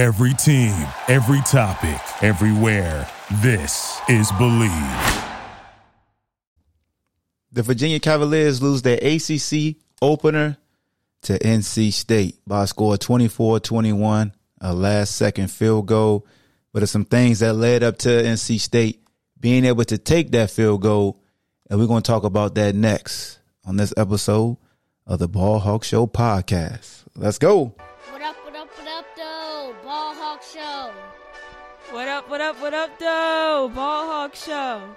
Every team, every topic, everywhere. This is Bleav. The Virginia Cavaliers lose their ACC opener to NC State by a score of 24 21, a last second field goal. But there's some things that led up to NC State being able to take that field goal. And we're going to talk about that next on this episode of the Ball Hawk Show podcast. Let's go. What up, what up, what up, though? Ball Hawk Show.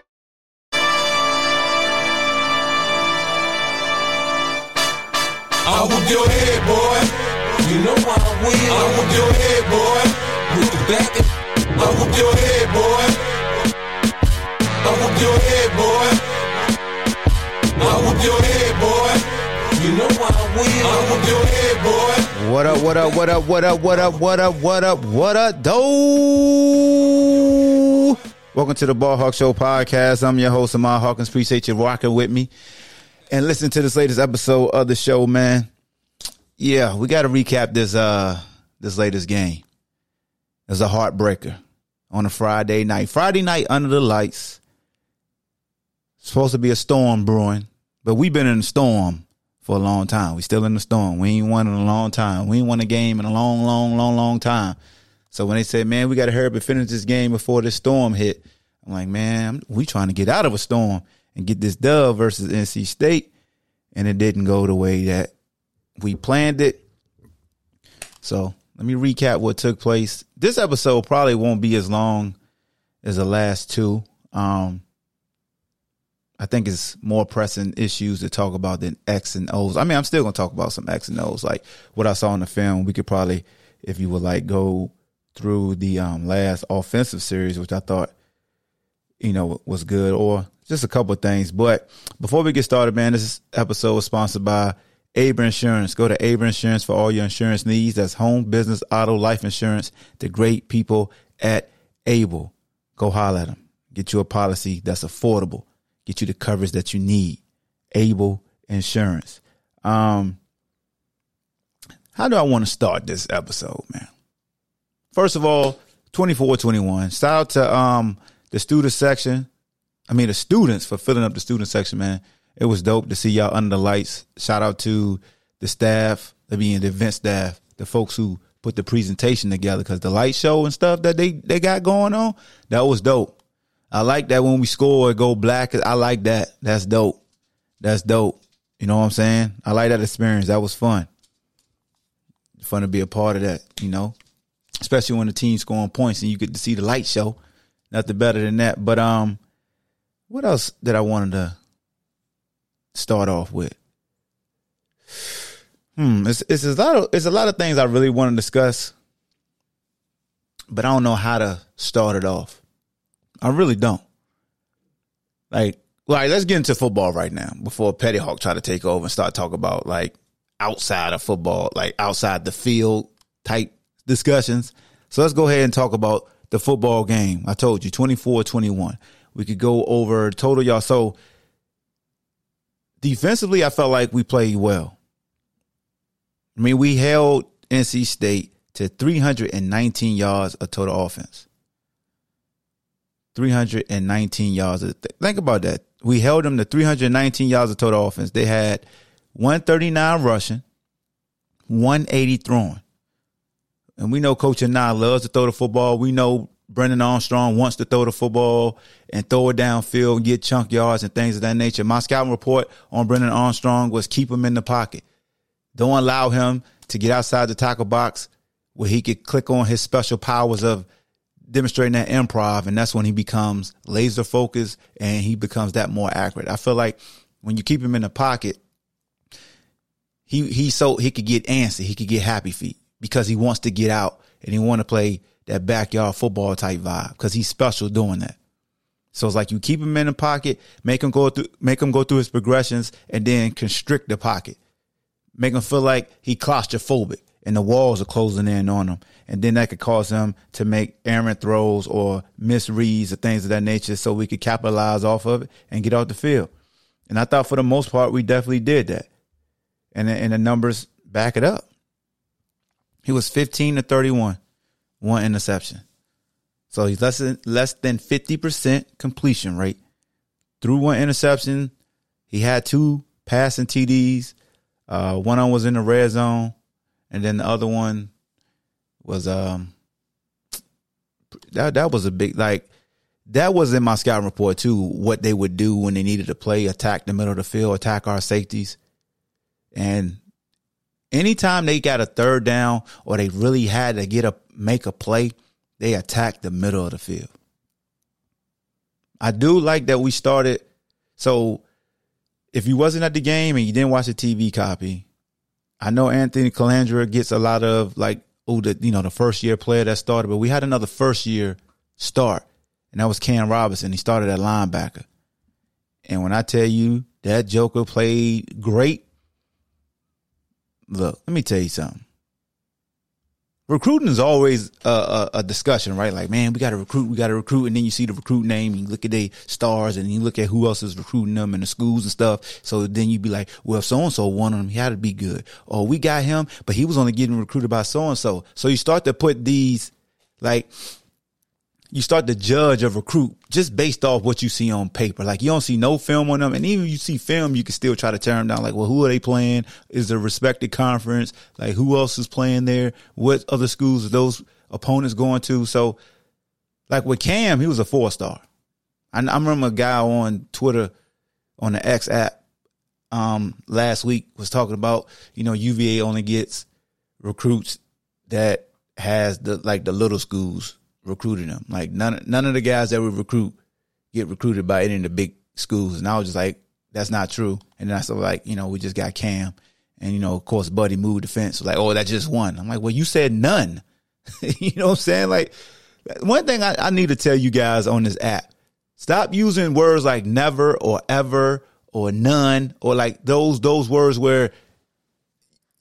I whoop your head, boy. You know I will. I whoop your head, boy. With the back. I whoop your head, boy. I whoop your head, boy. I whoop your head, boy. You know what I will. I whoop your head, boy. What up, what up, what up, what up, what up, what up, what up, what up, do? Welcome to the Ball Hawk Show podcast. I'm your host, Ahmad Hawkins. Appreciate you rocking with me and listen to this latest episode of the show, man. Yeah, we got to recap this uh this latest game. It was a heartbreaker on a Friday night. Friday night under the lights. Supposed to be a storm brewing, but we've been in a storm for a long time. We still in the storm. We ain't won in a long time. We ain't won a game in a long, long, long, long time. So when they said, "Man, we got to hurry up and finish this game before this storm hit," I'm like, "Man, we trying to get out of a storm and get this dub versus NC State," and it didn't go the way that we planned it. So let me recap what took place. This episode probably won't be as long as the last two. Um, I think it's more pressing issues to talk about than X and O's. I mean, I'm still gonna talk about some X and O's, like what I saw in the film. We could probably, if you would like, go through the um, last offensive series, which I thought, you know, was good, or just a couple of things. But before we get started, man, this episode was sponsored by Able Insurance. Go to Able Insurance for all your insurance needs. That's home, business, auto, life insurance. The great people at Able. Go holler at them. Get you a policy that's affordable. Get you the coverage that you need. Able Insurance. Um, how do I want to start this episode, man? First of all, 2421. Shout out to um the student section. I mean the students for filling up the student section, man. It was dope to see y'all under the lights. Shout out to the staff, I mean the event staff, the folks who put the presentation together because the light show and stuff that they they got going on, that was dope. I like that when we score go black. I like that. That's dope. That's dope. You know what I'm saying? I like that experience. That was fun. Fun to be a part of that, you know. Especially when the team's scoring points and you get to see the light show. Nothing better than that. But um what else did I wanted to start off with? Hmm, it's it's a lot of it's a lot of things I really want to discuss, but I don't know how to start it off. I really don't. Like, like let's get into football right now before Petty Hawk try to take over and start talking about like outside of football, like outside the field type discussions. So let's go ahead and talk about the football game. I told you 24-21. We could go over total y'all. So defensively, I felt like we played well. I mean, we held NC State to 319 yards of total offense. 319 yards. Think about that. We held them to 319 yards of total offense. They had 139 rushing, 180 throwing. And we know Coach Anae loves to throw the football. We know Brennan Armstrong wants to throw the football and throw it downfield and get chunk yards and things of that nature. My scouting report on Brennan Armstrong was keep him in the pocket. Don't allow him to get outside the tackle box where he could click on his special powers of demonstrating that improv, and that's when he becomes laser focused and he becomes that more accurate. I feel like when you keep him in the pocket, he he so he could get antsy, he could get happy feet because he wants to get out and he want to play that backyard football type vibe because he's special doing that. So it's like you keep him in the pocket, make him go through, make him go through his progressions, and then constrict the pocket, make him feel like he claustrophobic and the walls are closing in on them. And then that could cause them to make errant throws or misreads or things of that nature so we could capitalize off of it and get off the field. And I thought for the most part, we definitely did that. And, and the numbers back it up. He was 15 to 31, one interception. So he's less than less than fifty percent completion rate. Threw one interception. He had two passing TDs. Uh, one them was in the red zone, and then the other one was um that that was a big like that was in my scouting report too. What they would do when they needed to play, attack the middle of the field, attack our safeties, and anytime they got a third down or they really had to get a make a play, they attacked the middle of the field. I do like that we started. So if you wasn't at the game and you didn't watch the TV copy, I know Anthony Colandrea gets a lot of like, oh, the you know the first year player that started, but we had another first year start, and that was Kam Robinson. He started at linebacker, and when I tell you that Joker played great, look, let me tell you something. Recruiting is always a, a, a discussion, right? Like, man, we got to recruit, we got to recruit, and then you see the recruit name, and you look at the stars, and you look at who else is recruiting them in the schools and stuff. So then you'd be like, well, so and so of them, he had to be good. Or we got him, but he was only getting recruited by so and so. So you start to put these, like, you start to judge a recruit just based off what you see on paper. Like you don't see no film on them, and even if you see film, you can still try to tear them down. Like, well, who are they playing? Is the respected conference? Like, who else is playing there? What other schools are those opponents going to? So, like with Cam, he was a four star. I, I remember a guy on Twitter on the X app um, last week was talking about you know UVA only gets recruits that has the like the little schools recruiting them. Like none none of the guys that we recruit get recruited by any of the big schools. And I was just like, that's not true. And then I said like, you know, we just got Cam. And you know, of course, Buddy moved the fence. Like, oh, that's just one. I'm like, well, you said none. you know what I'm saying? Like, one thing I, I need to tell you guys on this app: stop using words like never or ever or none or like those those words where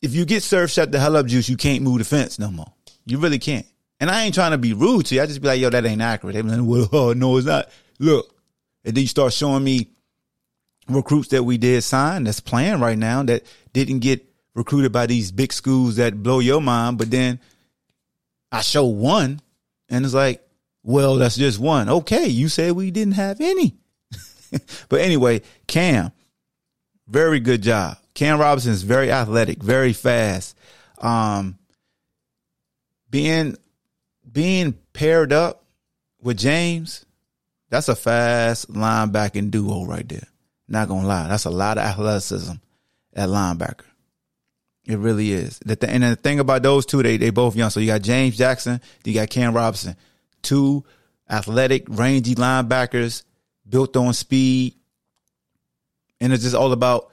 if you get served shut the hell up juice, you can't move the fence no more. You really can't. And I ain't trying to be rude to you. I just be like, yo, that ain't accurate. They be like, well, oh, no, it's not. Look. And then you start showing me recruits that we did sign that's playing right now that didn't get recruited by these big schools that blow your mind. But then I show one and it's like, well, that's just one. Okay. You said we didn't have any. but anyway, Cam, very good job. Kam Robinson is very athletic, very fast. Um, being being paired up with James, that's a fast linebacking duo right there. Not gonna lie, that's a lot of athleticism at linebacker. It really is. The th- and the thing about those two, they they both young. So you got James Jackson, you got Kam Robinson, two athletic, rangy linebackers built on speed, and it's just all about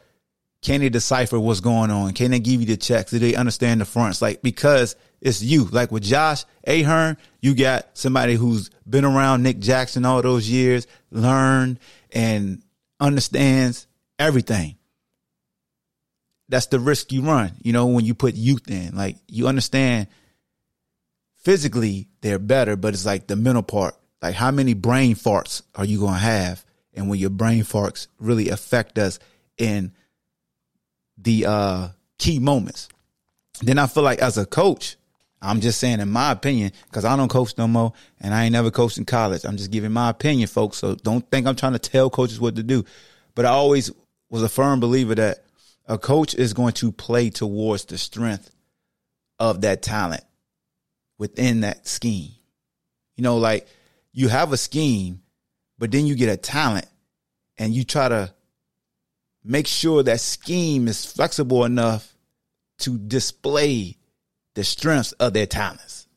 can they decipher what's going on? Can they give you the checks? Do they understand the fronts? Like because it's you. Like with Josh Ahern, you got somebody who's been around Nick Jackson all those years, learned and understands everything. That's the risk you run, you know, when you put youth in. Like you understand physically they're better, but it's like the mental part. Like how many brain farts are you going to have? And when your brain farts really affect us in the uh, key moments. Then I feel like as a coach, I'm just saying, in my opinion, because I don't coach no more, and I ain't never coached in college. I'm just giving my opinion, folks. So don't think I'm trying to tell coaches what to do. But I always was a firm believer that a coach is going to play towards the strength of that talent within that scheme. You know, like you have a scheme, but then you get a talent, and you try to make sure that scheme is flexible enough to display the strengths of their talents.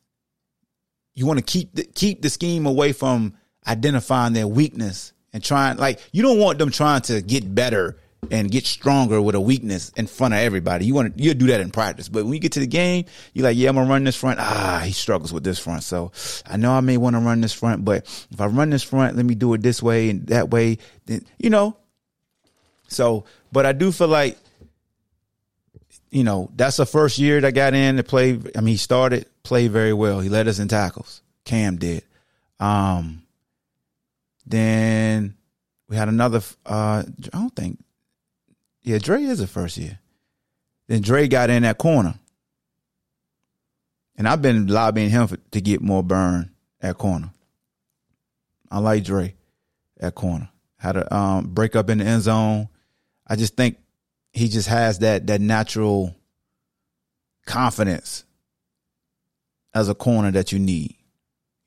You want to keep the, keep the scheme away from identifying their weakness and trying like you don't want them trying to get better and get stronger with a weakness in front of everybody. You want to you do that in practice, but when you get to the game, you're like, yeah, I'm gonna run this front. Ah, he struggles with this front, so I know I may want to run this front, but if I run this front, let me do it this way and that way. Then you know. So, but I do feel like you know, that's the first year that got in to play. I mean, he started, played very well. He led us in tackles. Cam did. Um, then we had another, uh, I don't think, yeah, Dre is the first year. Then Dre got in that corner. And I've been lobbying him for, to get more burn at corner. I like Dre at corner. Had a um, break up in the end zone. I just think he just has that that natural confidence as a corner that you need.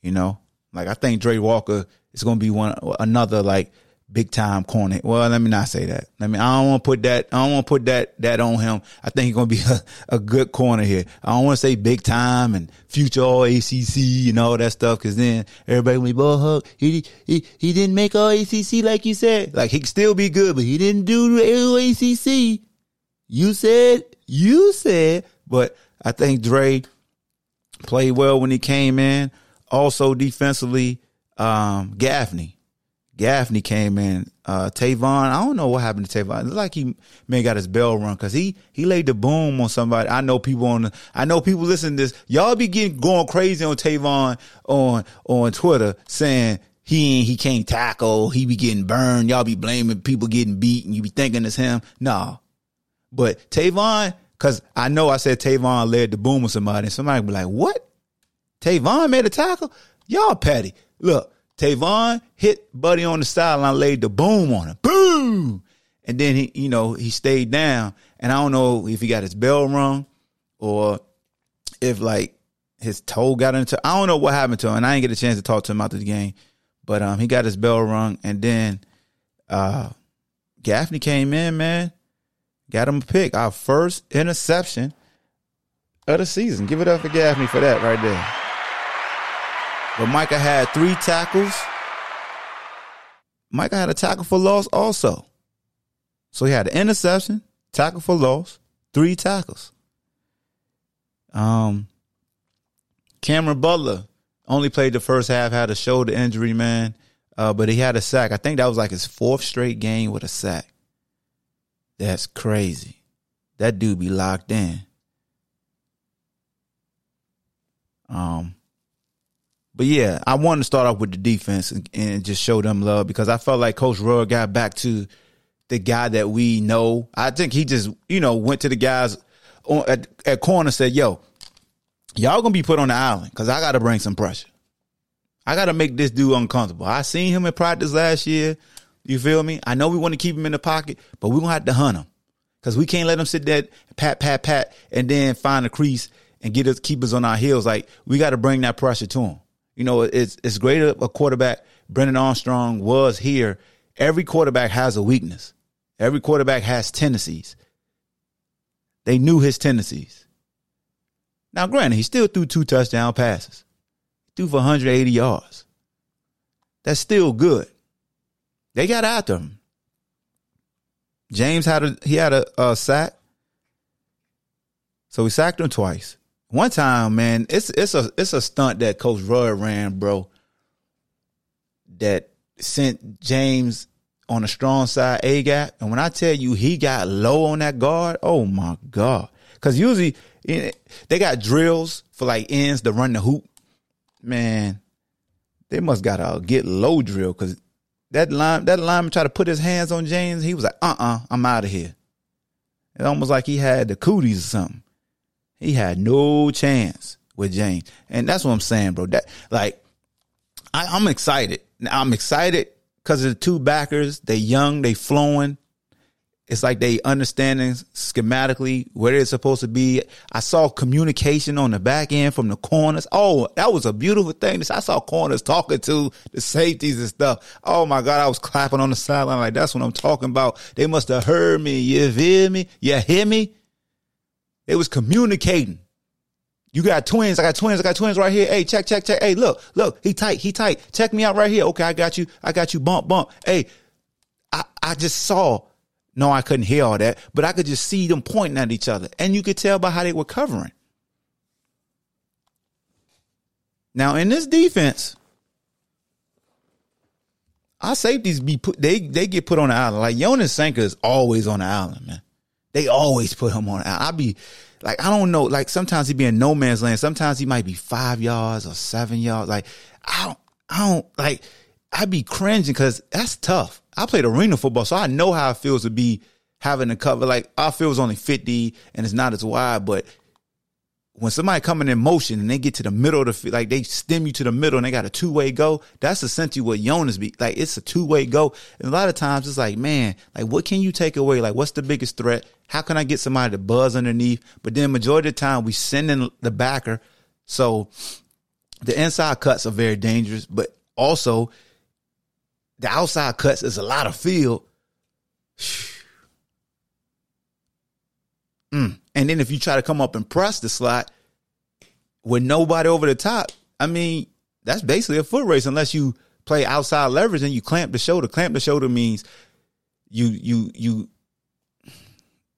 You know, like I think Dre Walker is going to be one another like big time corner. Well, let me not say that. I mean, I don't want to put that. I don't want to put that that on him. I think he's going to be a, a good corner here. I don't want to say big time and future all ACC and all that stuff because then everybody will be, "Well, Huck, he he he didn't make all ACC like you said. Like he can still be good, but he didn't do ACC. You said you said, but I think Dre played well when he came in. Also defensively, um, Gaffney. Gaffney came in. Uh, Tavon, I don't know what happened to Tavon. It's like he may got his bell rung because he he laid the boom on somebody. I know people on the, I know people listening to this. Y'all be getting going crazy on Tavon on on Twitter saying he ain't, he can't tackle. He be getting burned. Y'all be blaming people getting beat and you be thinking it's him. No, but Tavon, because I know I said Tavon led the boom on somebody, and somebody be like, "What? Tavon made a tackle? Y'all petty." Look, Tavon hit Buddy on the sideline, laid the boom on him, boom, and then he, you know, he stayed down. And I don't know if he got his bell rung or if like his toe got into. I don't know what happened to him, and I didn't get a chance to talk to him after the game. But um, he got his bell rung, and then uh, Gaffney came in, man. Got him a pick. Our first interception of the season. Give it up for Gaffney for that right there. But Micah had three tackles. Micah had a tackle for loss also. So he had an interception, tackle for loss, three tackles. Um, Cameron Butler only played the first half, had a shoulder injury, man. Uh, but he had a sack. I think that was like his fourth straight game with a sack. That's crazy. That dude be locked in. Um, but yeah, I wanted to start off with the defense and, and just show them love because I felt like Coach Roy got back to the guy that we know. I think he just, you know, went to the guys on, at, at corner said, "Yo, y'all gonna be put on the island because I got to bring some pressure. I got to make this dude uncomfortable. I seen him in practice last year. You feel me? I know we want to keep him in the pocket, but we're gonna have to hunt him because we can't let him sit there, pat, pat, pat, and then find a crease and get us keep us on our heels. Like we got to bring that pressure to him. You know, it's it's great a quarterback. Brennan Armstrong was here. Every quarterback has a weakness. Every quarterback has tendencies. They knew his tendencies. Now, granted, he still threw two touchdown passes. Threw for 180 yards. That's still good. They got after him. James had a he had a, a sack. So we sacked him twice. One time, man, it's it's a it's a stunt that Coach Roy ran, bro. That sent James on a strong side A gap, and when I tell you he got low on that guard, oh my god! Because usually they got drills for like ends to run the hoop. Man, they must got a get low drill because that line that lineman tried to put his hands on James. He was like, uh uh-uh, uh, i am out of here. It almost like he had the cooties or something. He had no chance with James. And that's what I'm saying, bro. That like I, I'm excited. I'm excited because of the two backers. They young, they flowing. It's like they understanding schematically where they're supposed to be. I saw communication on the back end from the corners. Oh, that was a beautiful thing. I saw corners talking to the safeties and stuff. Oh my God, I was clapping on the sideline like that's what I'm talking about. They must have heard me. You hear me? You hear me? They was communicating. You got twins. I got twins. I got twins right here. Hey, check, check, check. Hey, look, look. He tight. He tight. Check me out right here. Okay, I got you. I got you. Bump, bump. Hey, I, I just saw. No, I couldn't hear all that, but I could just see them pointing at each other, and you could tell by how they were covering. Now in this defense, our safeties be put. They they get put on the island. Like Jonas Sanker is always on the island, man. They always put him on. I be like, I don't know. Like sometimes he be in no man's land. Sometimes he might be five yards or seven yards. Like I don't, I don't like. I be cringing because that's tough. I played arena football, so I know how it feels to be having to cover. Like our field's only fifty and it's not as wide, but when somebody coming in motion and they get to the middle of the field, like they stem you to the middle and they got a two way go, that's essentially what Jonas be like. It's a two way go. And a lot of times it's like, man, like what can you take away? Like what's the biggest threat? How can I get somebody to buzz underneath? But then majority of the time we send in the backer. So the inside cuts are very dangerous, but also the outside cuts is a lot of field. Mm. And then if you try to come up and press the slot with nobody over the top, I mean, that's basically a foot race unless you play outside leverage and you clamp the shoulder. Clamp the shoulder means you you you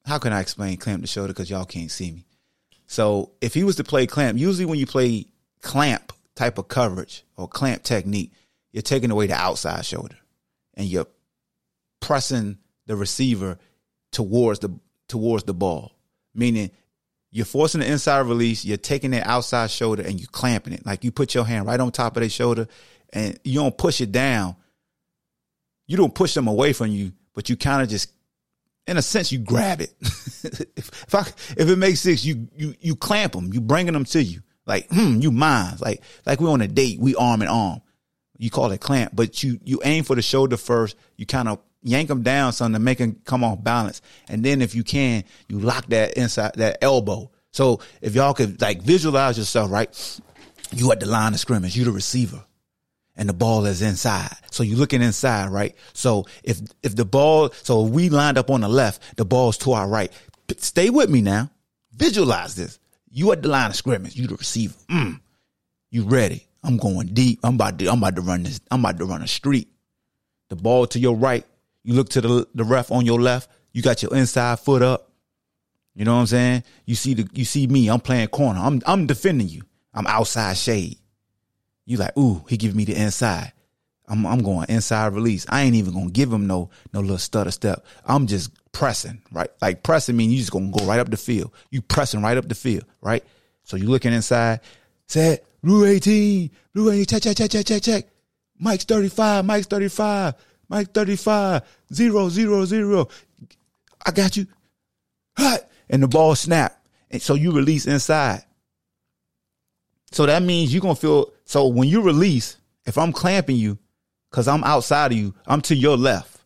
how can I explain clamp the shoulder because y'all can't see me. So if he was to play clamp, usually when you play clamp type of coverage or clamp technique, you're taking away the outside shoulder and you're pressing the receiver towards the towards the ball meaning you're forcing the inside release, you're taking that outside shoulder and you clamping it. Like you put your hand right on top of their shoulder and you don't push it down. You don't push them away from you, but you kind of just in a sense you grab it. if, if, I, if it makes sense, you you you clamp them, you bringing them to you. Like, hmm, you mine. Like like we're on a date, we arm in arm. You call it clamp, but you you aim for the shoulder first. You kind of yank them down, son, to make them come off balance. And then if you can, you lock that inside that elbow. So if y'all could like visualize yourself, right? You at the line of scrimmage, you the receiver. And the ball is inside. So you're looking inside, right? So if if the ball, so we lined up on the left, the ball's to our right. Stay with me now. Visualize this. You at the line of scrimmage, you the receiver. Mm. You ready. I'm going deep. I'm about to I'm about to run this. I'm about to run a street. The ball to your right, you look to the the ref on your left. You got your inside foot up. You know what I'm saying? You see the you see me. I'm playing corner. I'm I'm defending you. I'm outside shade. You like, ooh, he give me the inside. I'm I'm going inside release. I ain't even gonna give him no no little stutter step. I'm just pressing, right? Like pressing mean you just gonna go right up the field. You pressing right up the field, right? So you looking inside, set, Blue 18, Blue 18, check, check, check, check, check, check. Mike's 35, Mike's 35. Mike 35, zero, zero, zero. I got you. Hut. And the ball snap. And so you release inside. So that means you're going to feel. So when you release, if I'm clamping you, because I'm outside of you, I'm to your left.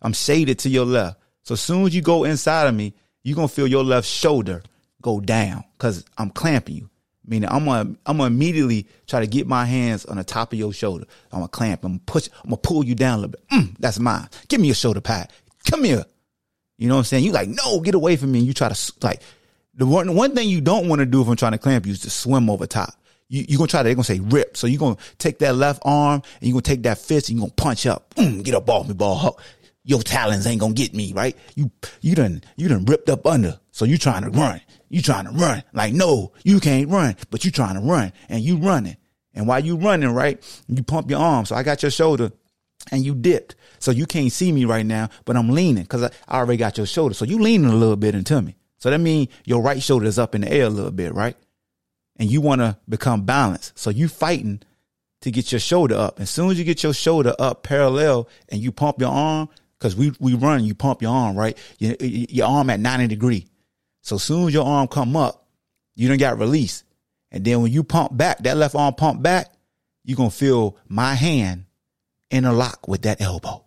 I'm shaded to your left. So as soon as you go inside of me, you're going to feel your left shoulder go down because I'm clamping you. Meaning I'm gonna I'm gonna immediately try to get my hands on the top of your shoulder. I'm gonna clamp. I'm gonna push. I'm gonna pull you down a little bit. Mm, that's mine. Give me your shoulder pad. Come here. You know what I'm saying? You like no, get away from me. And you try to like the one one thing you don't want to do if I'm trying to clamp you is to swim over top. You, you're gonna try to, they're gonna say rip. So you're gonna take that left arm and you're gonna take that fist and you're gonna punch up. Mm, get up off me, ball. Your talons ain't gonna get me, right? You, you done, you done ripped up under. So you trying to run. You trying to run. Like, no, you can't run, but you trying to run and you running. And while you running, right, you pump your arm. So I got your shoulder and you dipped. So you can't see me right now, but I'm leaning because I, already got your shoulder. So you leaning a little bit into me. So that means your right shoulder is up in the air a little bit, right? And you want to become balanced. So you fighting to get your shoulder up. As soon as you get your shoulder up parallel and you pump your arm, because we, we run, you pump your arm, right? Your, your arm at 90 degree. So soon as your arm come up, you don't got release. And then when you pump back, that left arm pump back, you're going to feel my hand interlock with that elbow.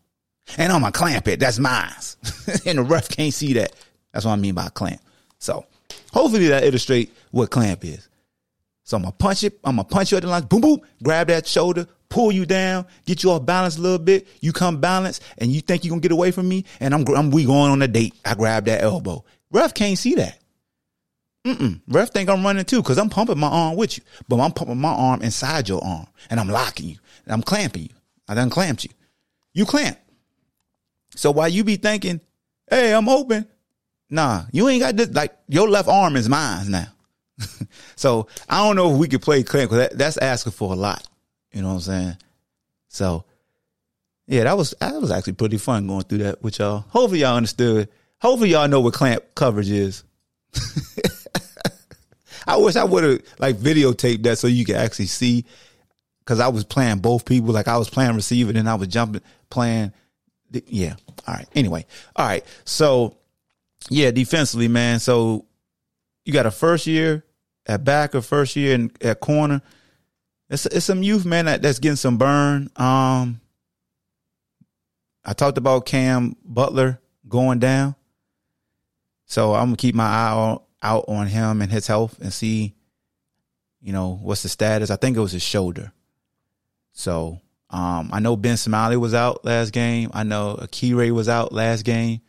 And I'm going to clamp it. That's mine. and the ref can't see that. That's what I mean by clamp. So hopefully that illustrate what clamp is. So I'm going to punch it. I'm going to punch you at the line. Boom, boom. Grab that shoulder, pull you down, get you off balance a little bit. You come balance and you think you're going to get away from me. And I'm, I'm, we going on a date. I grab that elbow. Ref can't see that. Mm-mm. Ref think I'm running too because I'm pumping my arm with you, but I'm pumping my arm inside your arm and I'm locking you and I'm clamping you. I done clamped you. You clamp. So while you be thinking, hey, I'm open, nah, you ain't got this. Like your left arm is mine now. so I don't know if we could play clamp because that, that's asking for a lot. You know what I'm saying? So yeah, that was that was actually pretty fun going through that with y'all. Hopefully y'all understood Hopefully y'all know what clamp coverage is. I wish I would have like videotaped that so you could actually see because I was playing both people. Like I was playing receiver, then I was jumping playing. Yeah. All right. Anyway. All right. So yeah, defensively, man. So you got a first year at back, or first year in, at corner. It's it's some youth man that, that's getting some burn. Um, I talked about Cam Butler going down, so I'm gonna keep my eye on, out on him and his health and see, you know, what's the status. I think it was his shoulder. So um, I know Ben Smiley was out last game. I know Akire was out last game.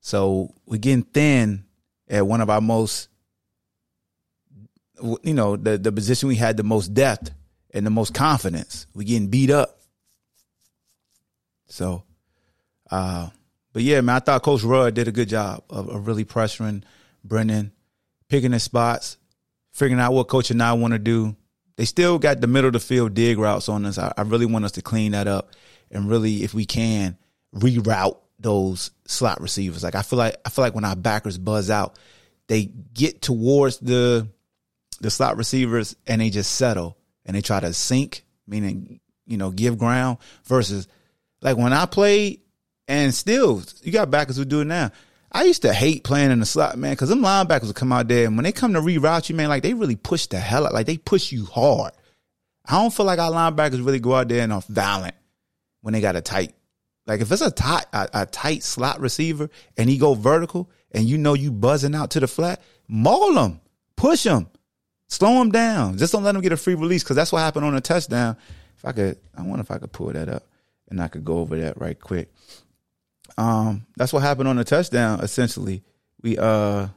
So we're getting thin at one of our most, you know, the the position we had the most depth and the most confidence. We're getting beat up. So, uh, but yeah, man, I thought Coach Rudd did a good job of, of really pressuring Brennan, picking his spots, figuring out what Coach Anae want to do. They still got the middle of the field dig routes on us. I, I really want us to clean that up and really, if we can, reroute those slot receivers. Like I feel like I feel like when our backers buzz out, they get towards the the slot receivers and they just settle and they try to sink, meaning you know give ground. Versus like when I played, and still you got backers who do it now. I used to hate playing in the slot, man, because them linebackers would come out there and when they come to reroute you, man, like they really push the hell out, like they push you hard. I don't feel like our linebackers really go out there and are violent when they got a tight like if it's a tight a, a, tight slot receiver and he go vertical and you know you buzzing out to the flat, maul him, push him, slow him down. Just don't let him get a free release because that's what happened on a touchdown. If I could, I wonder if I could pull that up and I could go over that right quick. Um, that's what happened on the touchdown. Essentially, we uh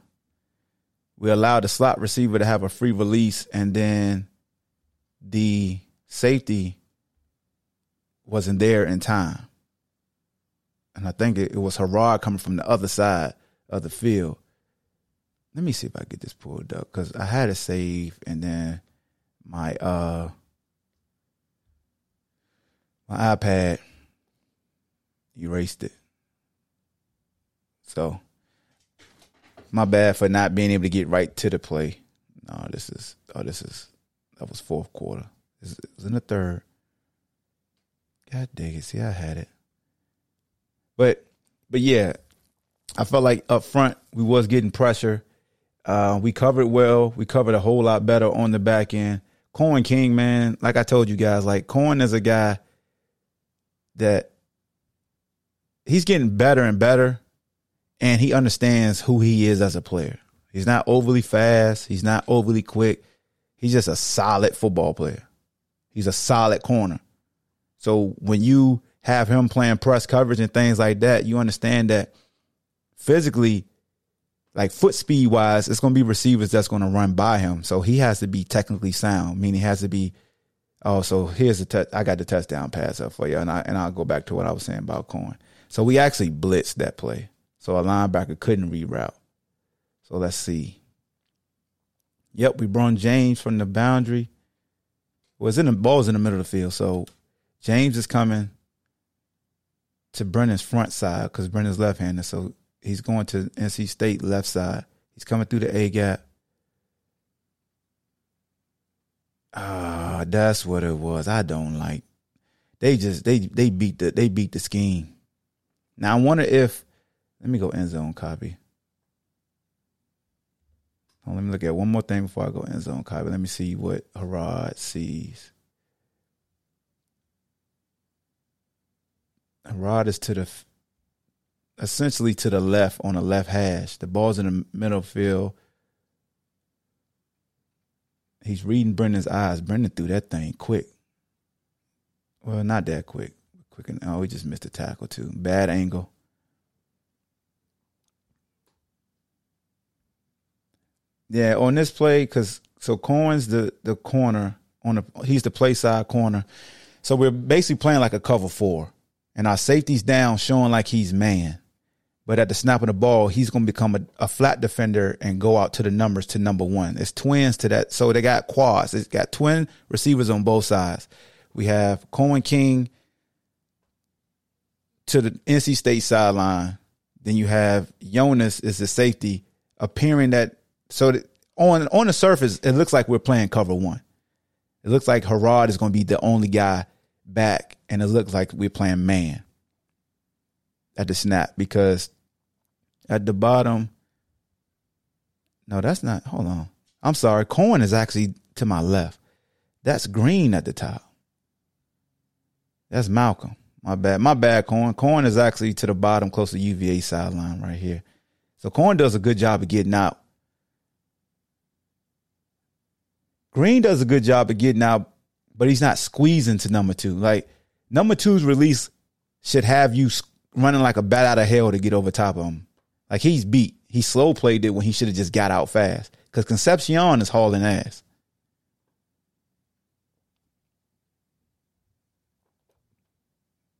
we allowed the slot receiver to have a free release, and then the safety wasn't there in time and I think it, it was Herard coming from the other side of the field. Let me see if I get this pulled up because I had a save and then my uh my iPad erased it. So my bad for not being able to get right to the play. No, this is oh this is that was fourth quarter. This was in the third. God dang it. See, I had it. But but yeah, I felt like up front we was getting pressure. Uh, we covered well. We covered a whole lot better on the back end. Coen King, man, like I told you guys, like Coen is a guy that he's getting better and better, and he understands who he is as a player. He's not overly fast. He's not overly quick. He's just a solid football player. He's a solid corner. So when you have him playing press coverage and things like that, you understand that physically, like foot speed wise, it's going to be receivers that's going to run by him. So he has to be technically sound, meaning he has to be. Oh, so here's the t- I got the touchdown pass up for you, and I and I'll go back to what I was saying about Coen. So we actually blitzed that play, so a linebacker couldn't reroute. So let's see. Yep, we brought James from the boundary. Was in the ball's in the middle of the field, so James is coming to Brennan's front side because Brennan's left handed. So he's going to NC State left side. He's coming through the A gap. Ah, uh, that's what it was. I don't like. They just they they beat the they beat the scheme. Now I wonder if let me go end zone copy. Let me look at one more thing before I go end zone copy. Let me see what Herard sees. Rod is to the essentially to the left on the left hash. The ball's in the middle field. He's reading Brennan's eyes. Brennan threw that thing quick. Well, not that quick. Quick and oh, he just missed a tackle too. Bad angle. Yeah, on this play, because so Coen's the the corner on the he's the play side corner. So we're basically playing like a cover four and our safety's down, showing like he's man. But at the snap of the ball, he's going to become a, a, flat defender and go out to the numbers to number one. It's twins to that. So they got quads. It's got twin receivers on both sides. We have Coen King to the NC State sideline. Then you have Jonas is the safety appearing that so that on on the surface it looks like we're playing cover one. It looks like Herard is going to be the only guy back and it looks like we're playing man at the snap because at the bottom, no, that's not. Hold on, I'm sorry, Corn is actually to my left. That's Green at the top. That's Malcolm. My bad. My bad, Corn. Corn is actually to the bottom, close to UVA sideline right here. So Corn does a good job of getting out. Green does a good job of getting out, but he's not squeezing to number two. Like number two's release should have you running like a bat out of hell to get over top of him. Like he's beat. He slow played it when he should have just got out fast. Because Concepcion is hauling ass.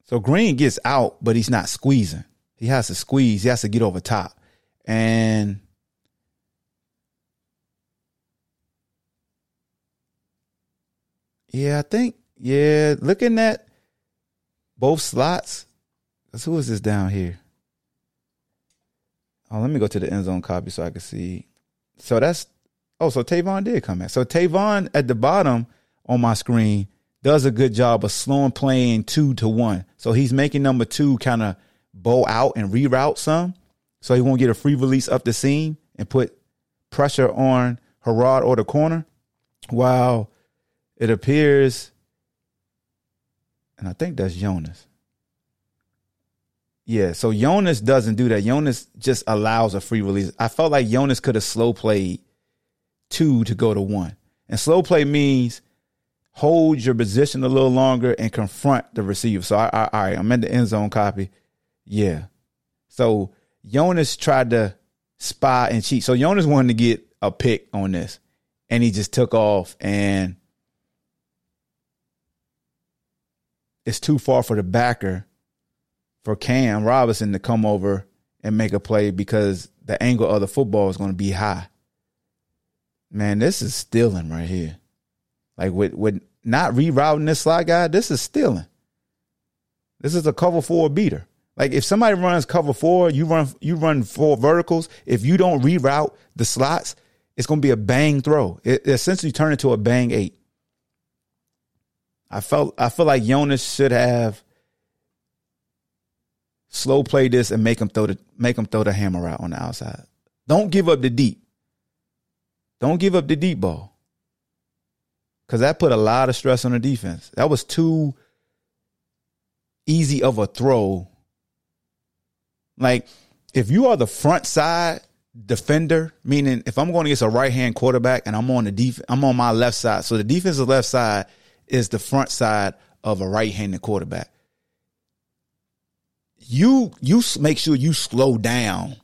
So Green gets out, but he's not squeezing. He has to squeeze. He has to get over top. And yeah, I think, yeah, looking at both slots, who is this down here? Oh, let me go to the end zone copy so I can see. So that's oh, so Tavon did come in. So Tavon at the bottom on my screen does a good job of slowing playing two to one. So he's making number two kind of bow out and reroute some. So he won't get a free release up the seam and put pressure on Harrod or the corner. While it appears, and I think that's Jonas. Yeah, so Jonas doesn't do that. Jonas just allows a free release. I felt like Jonas could have slow played two to go to one. And slow play means hold your position a little longer and confront the receiver. So, I, I, all right, I'm in the end zone copy. Yeah. So Jonas tried to spy and cheat. So Jonas wanted to get a pick on this, and he just took off, and it's too far for the backer for Kam Robinson to come over and make a play because the angle of the football is going to be high. Man, this is stealing right here. Like with with not rerouting this slot guy, this is stealing. This is a cover four beater. Like if somebody runs cover four, you run you run four verticals. If you don't reroute the slots, it's going to be a bang throw. It, it essentially turned into a bang eight. I felt I feel like Jonas should have slow play this and make him throw the make him throw the hammer out on the outside. Don't give up the deep. Don't give up the deep ball. Cause that put a lot of stress on the defense. That was too easy of a throw. Like if you are the front side defender, meaning if I'm going against a right hand quarterback and I'm on the def- I'm on my left side. So the defensive left side is the front side of a right handed quarterback you you make sure you slow down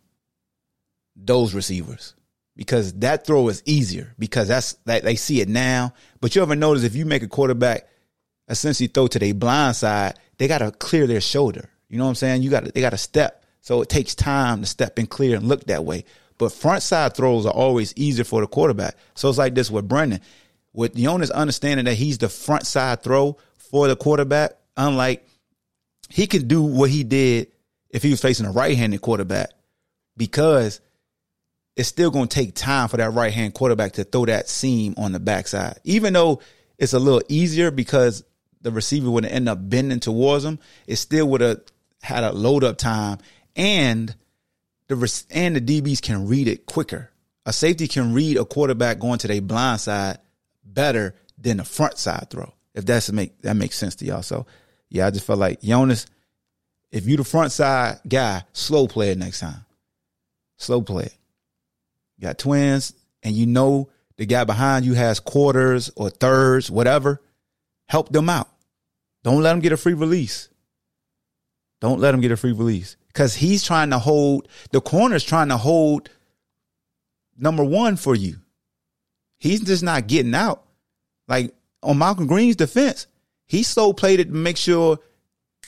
those receivers because that throw is easier because that's that they see it now. But you ever notice if you make a quarterback essentially throw to their blind side, they got to clear their shoulder. You know what I'm saying? You got they got to step, so it takes time to step and clear and look that way. But front side throws are always easier for the quarterback. So it's like this with Brennan, with Jonas understanding that he's the front side throw for the quarterback, unlike he could do what he did if he was facing a right-handed quarterback because it's still going to take time for that right-hand quarterback to throw that seam on the backside. Even though it's a little easier because the receiver would end up bending towards him, it still would have had a load up time and the and the DBs can read it quicker. A safety can read a quarterback going to their blind side better than a front side throw. If that's make that makes sense to y'all. So yeah, I just felt like Jonas, if you the front side guy, slow play it next time. Slow play it. You got twins, and you know the guy behind you has quarters or thirds, whatever. Help them out. Don't let them get a free release. Don't let him get a free release. Because he's trying to hold, the corner's trying to hold number one for you. He's just not getting out. Like on Malcolm Green's defense, he slow played it to make sure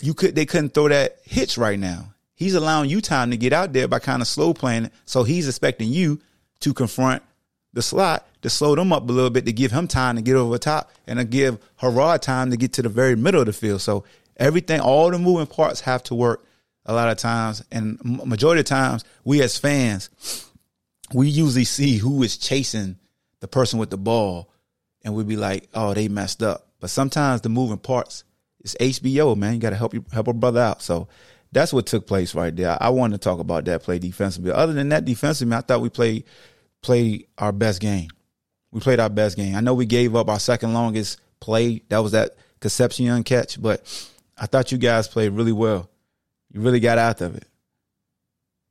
you could they couldn't throw that hitch right now. He's allowing you time to get out there by kind of slow playing it. So he's expecting you to confront the slot to slow them up a little bit to give him time to get over top and to give Harrod time to get to the very middle of the field. So everything, all the moving parts have to work a lot of times. And majority of times, we as fans, we usually see who is chasing the person with the ball and we'd be like, oh, they messed up. But sometimes the moving parts is HBO, man. You got to help you help a brother out. So that's what took place right there. I wanted to talk about that play defensively. Other than that, defensively, I thought we played played our best game. We played our best game. I know we gave up our second longest play. That was that Concepcion catch, but I thought you guys played really well. You really got out of it.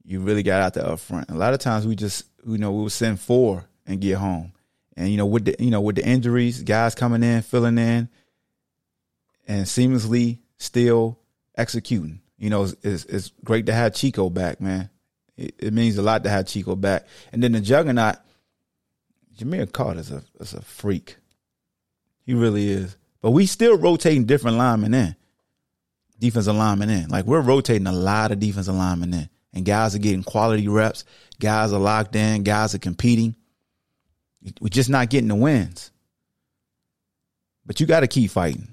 You really got out there up front. A lot of times we just, you know, we would send four and get home. And you know, with the you know with the injuries, guys coming in, filling in, and seamlessly still executing. You know, it's, it's, it's great to have Chico back, man. It, it, means a lot to have Chico back. And then the juggernaut, Jahmeer Carter's a, is a freak. He really is. But we still rotating different linemen in, defensive linemen in. Like we're rotating a lot of defensive linemen in, and guys are getting quality reps. Guys are locked in. Guys are competing. We're just not getting the wins. But you got to keep fighting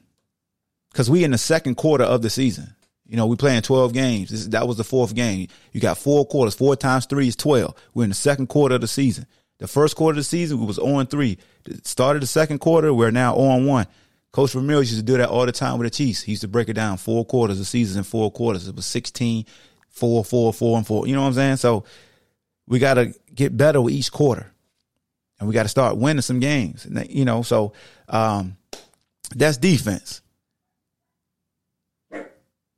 because we in the second quarter of the season. You know, we playing 12 games. This, that was the fourth game. You got four quarters. Four times three is 12. We're in the second quarter of the season. The first quarter of the season, we was on 3. The start of the second quarter, we're now on 1. Coach Ramirez used to do that all the time with the Chiefs. He used to break it down four quarters of season in four quarters. It was 16, 4, 4, 4, and 4. You know what I'm saying? So we got to get better with each quarter. And we got to start winning some games. You know, so um, that's defense.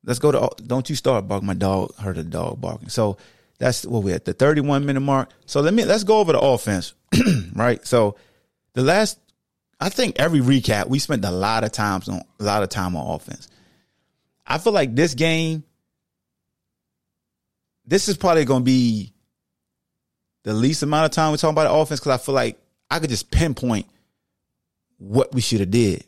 Let's go to. Don't you start barking? My dog heard a dog barking. So that's what we at the 31 minute mark. So let me let's go over the offense, right? So the last, I think every recap we spent a lot of times on a lot of time on offense. I feel like this game, this is probably going to be the least amount of time we're talking about the offense because I feel like I could just pinpoint what we should have did.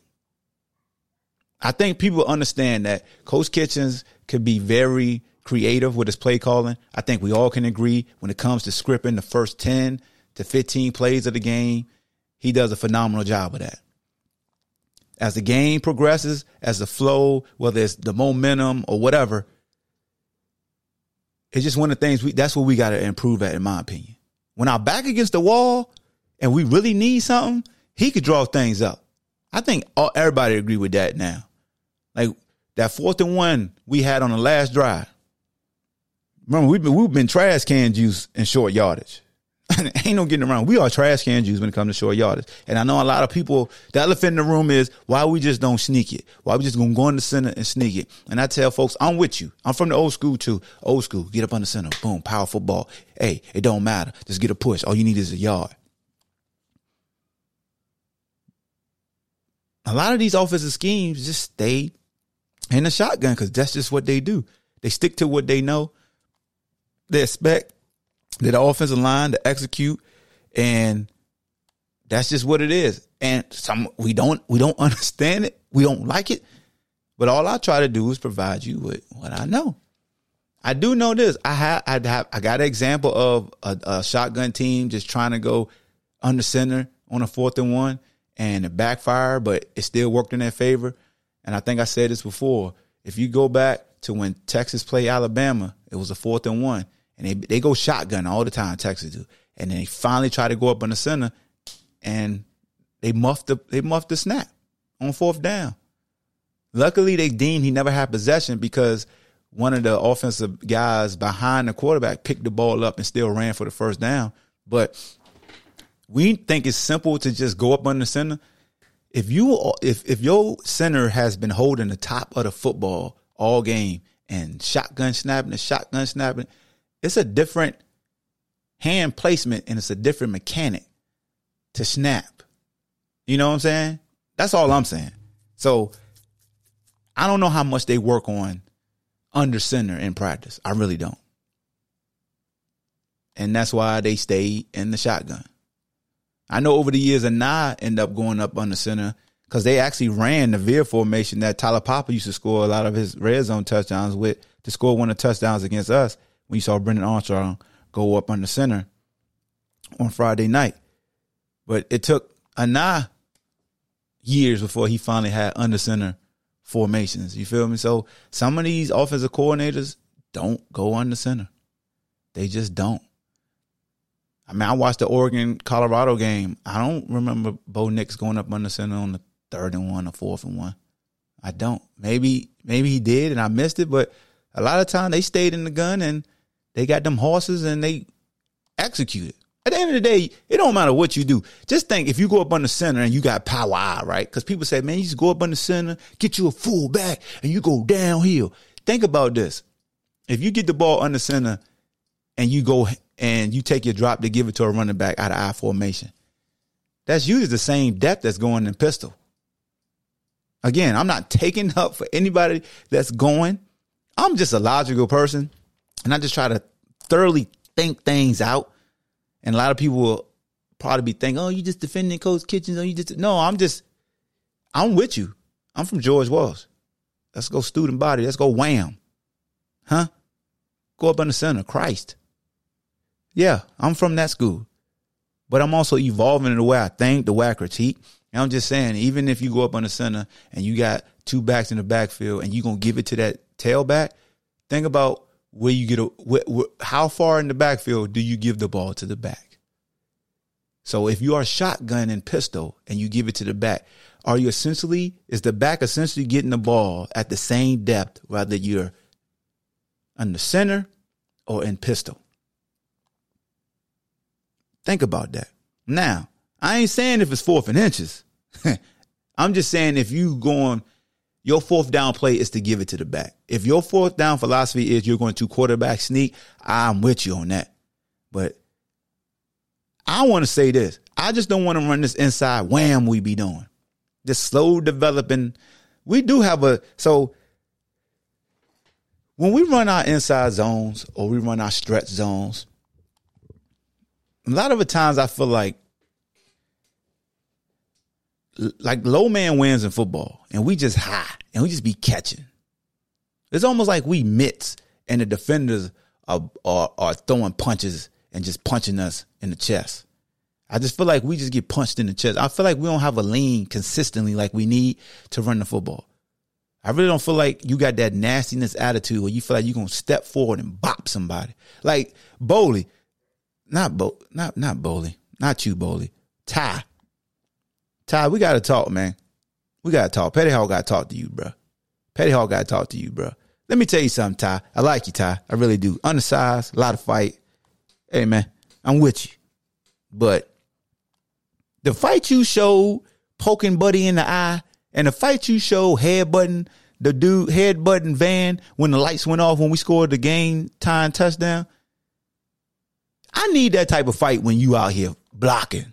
I think people understand that Coach Kitchings could be very creative with his play calling. I think we all can agree when it comes to scripting the first 10 to 15 plays of the game, he does a phenomenal job of that. As the game progresses, as the flow, whether it's the momentum or whatever, it's just one of the things we that's what we got to improve at, in my opinion. When our back against the wall and we really need something, he could draw things up. I think all, everybody agree with that now. Like that fourth and one we had on the last drive. Remember, we've been we've been trash can juice in short yardage. Ain't no getting around. We are trash can Jews when it comes to short yardage. And I know a lot of people, the elephant in the room is why we just don't sneak it. Why we just gonna go in the center and sneak it. And I tell folks, I'm with you. I'm from the old school too. Old school. Get up on the center. Boom. Powerful ball. Hey, it don't matter. Just get a push. All you need is a yard. A lot of these offensive schemes just stay in the shotgun because that's just what they do. They stick to what they know. They expect the offensive line to execute, and that's just what it is. And some we don't we don't understand it. We don't like it. But all I try to do is provide you with what I know. I do know this. I have I have I got an example of a, a shotgun team just trying to go under center on a fourth and one and it backfired, but it still worked in their favor. And I think I said this before. If you go back to when Texas played Alabama, it was a fourth and one. And they they go shotgun all the time, Texas do. And then they finally try to go up on the center and they muffed the they muffed the snap on fourth down. Luckily they deemed he never had possession because one of the offensive guys behind the quarterback picked the ball up and still ran for the first down. But we think it's simple to just go up on the center if you if if your center has been holding the top of the football all game and shotgun snapping and shotgun snapping, it's a different hand placement and it's a different mechanic to snap. You know what I'm saying? That's all I'm saying. So I don't know how much they work on under center in practice. I really don't. And that's why they stay in the shotgun. I know over the years, and I end up going up the center because they actually ran the veer formation that Tyler Papa used to score a lot of his red zone touchdowns with to score one of the touchdowns against us when you saw Brennan Armstrong go up on the center on Friday night. But it took Anae years before he finally had under center formations. You feel me? So some of these offensive coordinators don't go under center. They just don't. I mean, I watched the Oregon Colorado game. I don't remember Bo Nix going up under center on the third and one or fourth and one. I don't. Maybe maybe he did and I missed it, but a lot of time they stayed in the gun and they got them horses and they executed. At the end of the day, it don't matter what you do. Just think if you go up on the center and you got power eye, right? Because people say, man, you just go up on the center, get you a full back, and you go downhill. Think about this. If you get the ball on the center and you go and you take your drop to give it to a running back out of I formation, that's usually the same depth that's going in pistol. Again, I'm not taking up for anybody that's going. I'm just a logical person and I just try to thoroughly think things out. And a lot of people will probably be thinking, oh, you just defending Coach Kitchings. Oh, you just no, I'm just I'm with you. I'm from George Welsh. Let's go student body. Let's go wham. Huh? Go up in the center. Christ. Yeah, I'm from that school. But I'm also evolving in the way I think, the way I critique. And I'm just saying, even if you go up on the center and you got two backs in the backfield and you're going to give it to that tailback, think about where you get a, how far in the backfield do you give the ball to the back? So if you are shotgun and pistol and you give it to the back, are you essentially, is the back essentially getting the ball at the same depth, whether you're on the center or in pistol? Think about that. Now, I ain't saying if it's fourth and inches. I'm just saying if you going, your fourth down play is to give it to the back. If your fourth down philosophy is you're going to quarterback sneak, I'm with you on that. But I want to say this. I just don't want to run this inside wham we be doing. This slow developing. We do have a so when we run our inside zones or we run our stretch zones, a lot of the times I feel like like low man wins in football and we just high and we just be catching. It's almost like we mitts and the defenders are, are, are throwing punches and just punching us in the chest. I just feel like we just get punched in the chest. I feel like we don't have a lean consistently like we need to run the football. I really don't feel like you got that nastiness attitude where you feel like you're gonna step forward and bop somebody. Like Boley, not Bo, not not Boley, not you, Boley. Ty, Ty, we gotta talk, man. We gotta talk. Petty Hall gotta talk to you, bro. Petty Hall gotta talk to you, bro. Let me tell you something, Ty. I like you, Ty. I really do. Undersized, a lot of fight. Hey, man, I'm with you. But the fight you showed poking Buddy in the eye, and the fight you showed headbutting the dude headbutting Van when the lights went off when we scored the game time touchdown. I need that type of fight when you out here blocking.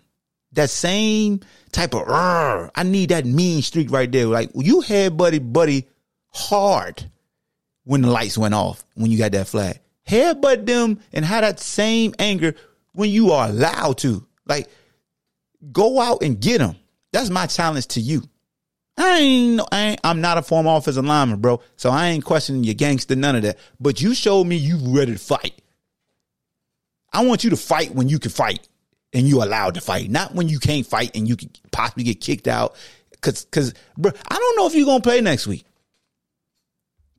That same type of. I need that mean streak right there. Like you head buddy buddy hard when the lights went off when you got that flag. Headbutt them and have that same anger when you are allowed to. Like go out and get them. That's my challenge to you. I ain't, I I'm not a former offensive lineman, bro. So I ain't questioning your gangster, none of that. But you showed me you ready to fight. I want you to fight when you can fight and you allowed to fight, not when you can't fight and you could possibly get kicked out. Cause, cause, bro, I don't know if you're gonna play next week.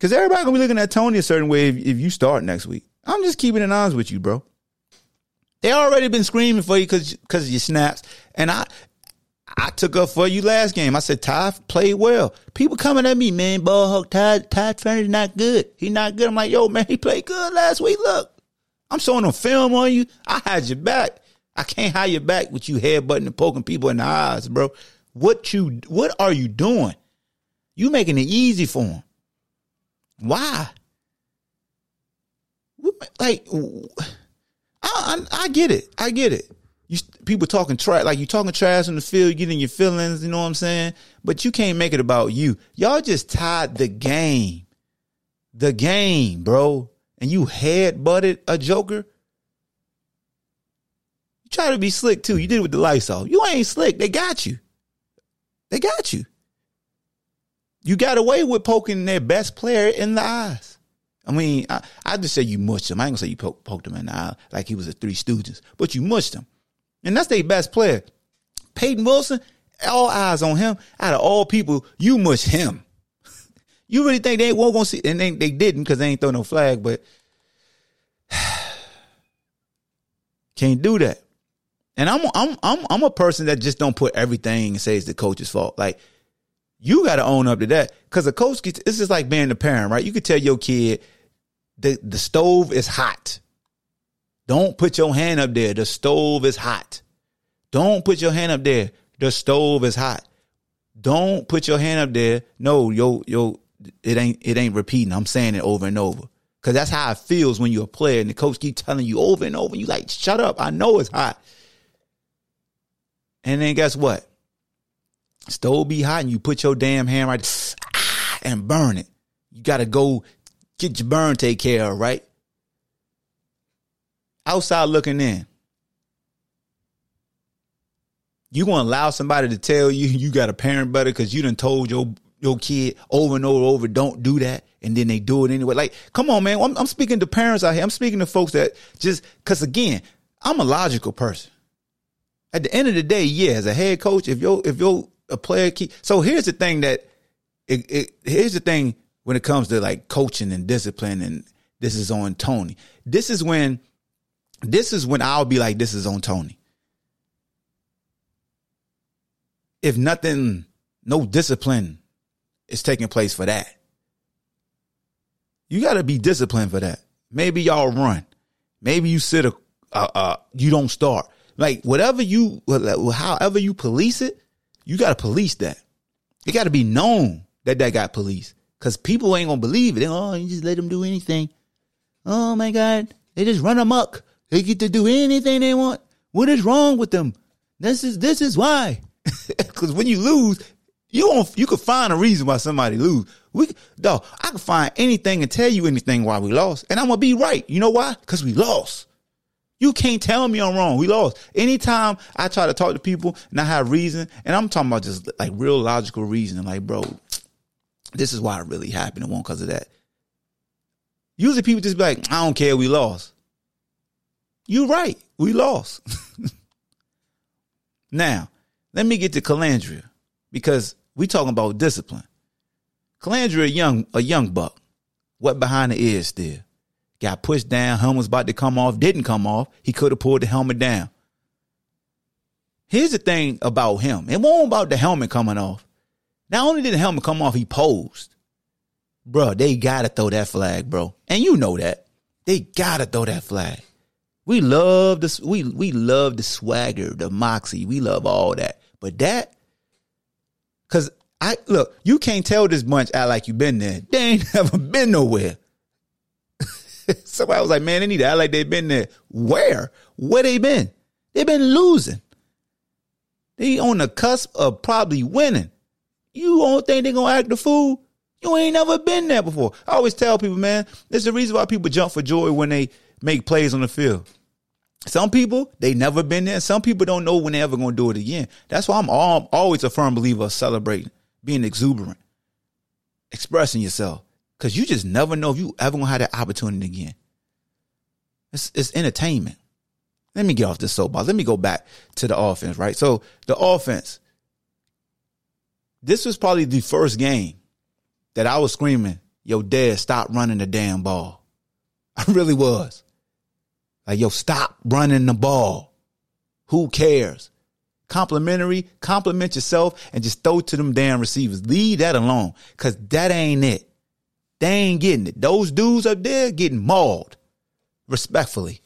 Cause everybody gonna be looking at Tony a certain way if, if you start next week. I'm just keeping it honest with you, bro. They already been screaming for you because because of your snaps, and I I took up for you last game. I said Ty played well. People coming at me, man. Ball hawk Ty Ty Turner's not good. He not good. I'm like, yo, man, he played good last week. Look, I'm showing a film on you. I had your back. I can't hide your back with you headbutting and poking people in the eyes, bro. What you what are you doing? You making it easy for him. Why? Like, I, I, I get it. I get it. You people talking trash, like you talking trash in the field, getting your feelings. You know what I'm saying? But you can't make it about you. Y'all just tied the game, the game, bro. And you head butted a joker. Try to be slick too. You did it with the off. You ain't slick. They got you. They got you. You got away with poking their best player in the eyes. I mean, I, I just say you mushed him. I ain't gonna say you poke, poked him in the eye like he was a Three Stooges, but you mushed him. And that's their best player. Peyton Wilson, all eyes on him. Out of all people, you mush him. you really think they won't gonna see? And they, they didn't because they ain't throw no flag. But can't do that. And I'm I'm I'm I'm a person that just don't put everything and say it's the coach's fault. Like you got to own up to that because the coach gets. This is like being a parent, right? You could tell your kid the the stove is hot. Don't put your hand up there. The stove is hot. Don't put your hand up there. The stove is hot. Don't put your hand up there. No, yo, yo, it ain't it ain't repeating. I'm saying it over and over. Cause that's how it feels when you're a player and the coach keep telling you over and over. You like, shut up. I know it's hot. And then guess what? Stove be hot and you put your damn hand right and burn it. You gotta go get your burn take care of, right? Outside looking in. You gonna allow somebody to tell you you got a parent better because you done told your your kid over and over and over, don't do that, and then they do it anyway. Like, come on, man. I'm, I'm speaking to parents out here. I'm speaking to folks that just because again, I'm a logical person. At the end of the day, yeah, as a head coach, if you're if you're a player key, so here's the thing that it, it here's the thing when it comes to like coaching and discipline, and this is on Tony. This is when this is when I'll be like, this is on Tony. If nothing, no discipline is taking place for that. You got to be disciplined for that. Maybe y'all run. Maybe you sit a, uh, uh, you don't start. Like whatever you, however you police it, you got to police that. It got to be known that that got police because people ain't gonna believe it. Oh, you just let them do anything. Oh my God, they just run amok. They get to do anything they want. What is wrong with them? This is this is why. Because when you lose, you won't, you could find a reason why somebody lose. We, dog, I can find anything and tell you anything why we lost. And I'm to be right. You know why? Cause we lost. You can't tell me I'm wrong. We lost. Anytime I try to talk to people and I have reason, and I'm talking about just like real logical reason, like, bro, this is why it really happened. It won't cause of that. Usually people just be like, I don't care. We lost. You're right. We lost. now, let me get to Colandrea because we talking about discipline. Colandrea, young, a young buck, wet behind the ears still. Got pushed down. Helmet was about to come off. Didn't come off. He could have pulled the helmet down. Here's the thing about him. It wasn't about the helmet coming off. Not only did the helmet come off, he posed. Bro, they gotta throw that flag, bro. And you know that. They gotta throw that flag. We love this. We we love the swagger, the moxie. We love all that. But that, cause I look, you can't tell this bunch out like you been there. They ain't never been nowhere. Somebody was like, man, they need to act like they've been there. Where? Where they been? They've been losing. They on the cusp of probably winning. You don't think they're gonna act the fool? You ain't never been there before. I always tell people, man, there's the reason why people jump for joy when they make plays on the field. Some people, they never been there. Some people don't know when they ever to do it again. That's why I'm all, always a firm believer of celebrating, being exuberant, expressing yourself. Because you just never know if you ever to have that opportunity again. It's, it's entertainment. Let me get off this soapbox. Let me go back to the offense, right? So the offense, this was probably the first game that I was screaming, yo, dad, stop running the damn ball. I really was. Like, yo, stop running the ball. Who cares? Complimentary, compliment yourself and just throw to them damn receivers. Leave that alone. Cause that ain't it. They ain't getting it. Those dudes up there getting mauled. Respectfully.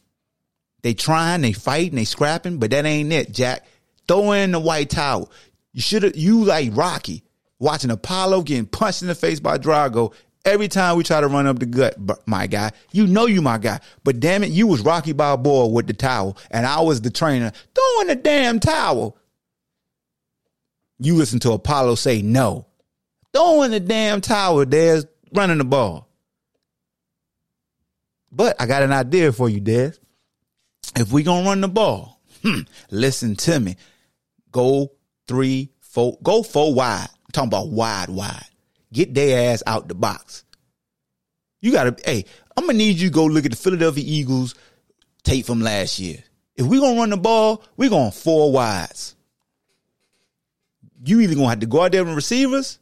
They trying, they fighting, they scrapping, but that ain't it, Jack. Throw in the white towel. You should have, you like Rocky, watching Apollo getting punched in the face by Drago Every time we try to run up the gut, my guy, you know you my guy. But damn it, you was Rocky Balboa with the towel, and I was the trainer throwing the damn towel. You listen to Apollo say no. Throwing the damn towel, there's running the ball. But I got an idea for you, Des. If we gonna run the ball, hmm, listen to me. Go three, four, go four wide. I'm talking about wide, wide. Get their ass out the box. You gotta, hey, I'm gonna need you to go look at the Philadelphia Eagles tape from last year. If we're gonna run the ball, we're going four wides. You either gonna have to go out there with receivers,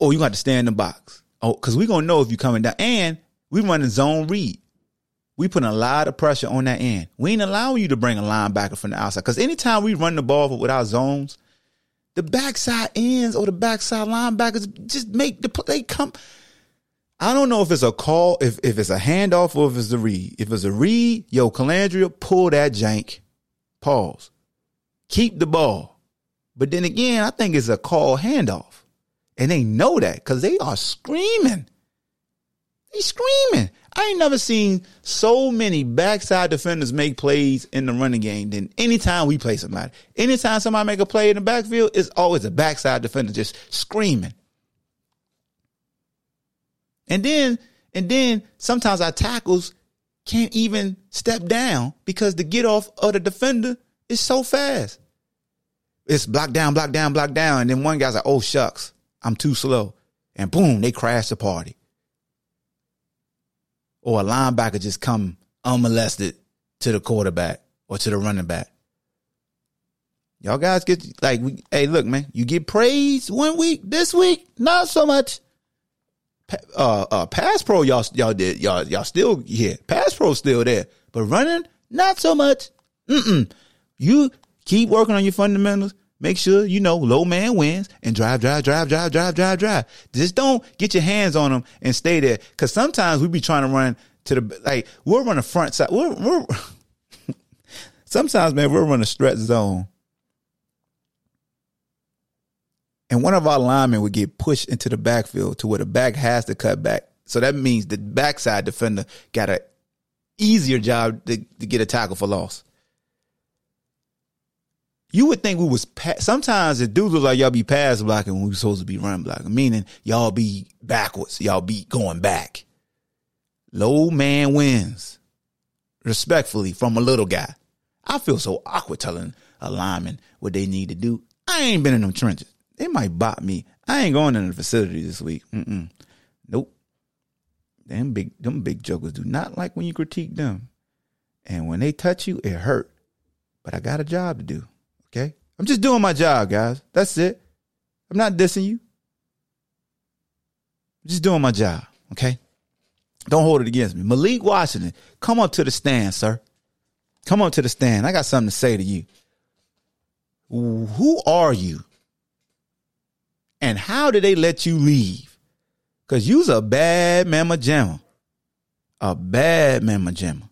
or you got to to stay in the box. Oh, because we're gonna know if you're coming down. And we running zone read. We putting a lot of pressure on that end. We ain't allowing you to bring a linebacker from the outside. Because anytime we run the ball with our zones, the backside ends or the backside linebackers just make the play they come. I don't know if it's a call, if, if it's a handoff or if it's a read. If it's a read, yo, Colandrea, pull that jank. Pause. Keep the ball. But then again, I think it's a call handoff. And they know that because they are screaming. They screaming. I ain't never seen so many backside defenders make plays in the running game than anytime we play somebody. Anytime somebody make a play in the backfield, it's always a backside defender just screaming. And then, and then sometimes our tackles can't even step down because the get off of the defender is so fast. It's block down, block down, block down. And then one guy's like, oh shucks, I'm too slow. And boom, they crash the party. Or a linebacker just come unmolested to the quarterback or to the running back. Y'all guys get like, we, hey, look, man, you get praise one week, this week, not so much. Uh, uh, pass pro, y'all, y'all did, y'all, y'all still here. Pass pro still there, but running, not so much. Mm-mm. You keep working on your fundamentals. Make sure you know low man wins and drive, drive, drive, drive, drive, drive, drive. Just don't get your hands on them and stay there. Cause sometimes we be trying to run to the like we're the front side. We're, we're sometimes man we're running a stretch zone, and one of our linemen would get pushed into the backfield to where the back has to cut back. So that means the backside defender got a easier job to, to get a tackle for loss. You would think we was pa- sometimes it do look like y'all be pass blocking when we supposed to be run blocking, meaning y'all be backwards, y'all be going back. Low man wins, respectfully from a little guy. I feel so awkward telling a lineman what they need to do. I ain't been in them trenches. They might bot me. I ain't going in the facility this week. Mm-mm. Nope. Them big, them big jokers do not like when you critique them, and when they touch you, it hurt. But I got a job to do. Okay. I'm just doing my job, guys. That's it. I'm not dissing you. I'm just doing my job. Okay. Don't hold it against me. Malik Washington, come up to the stand, sir. Come up to the stand. I got something to say to you. Who are you? And how did they let you leave? Because you's a bad mama jamma. A bad mama jamma.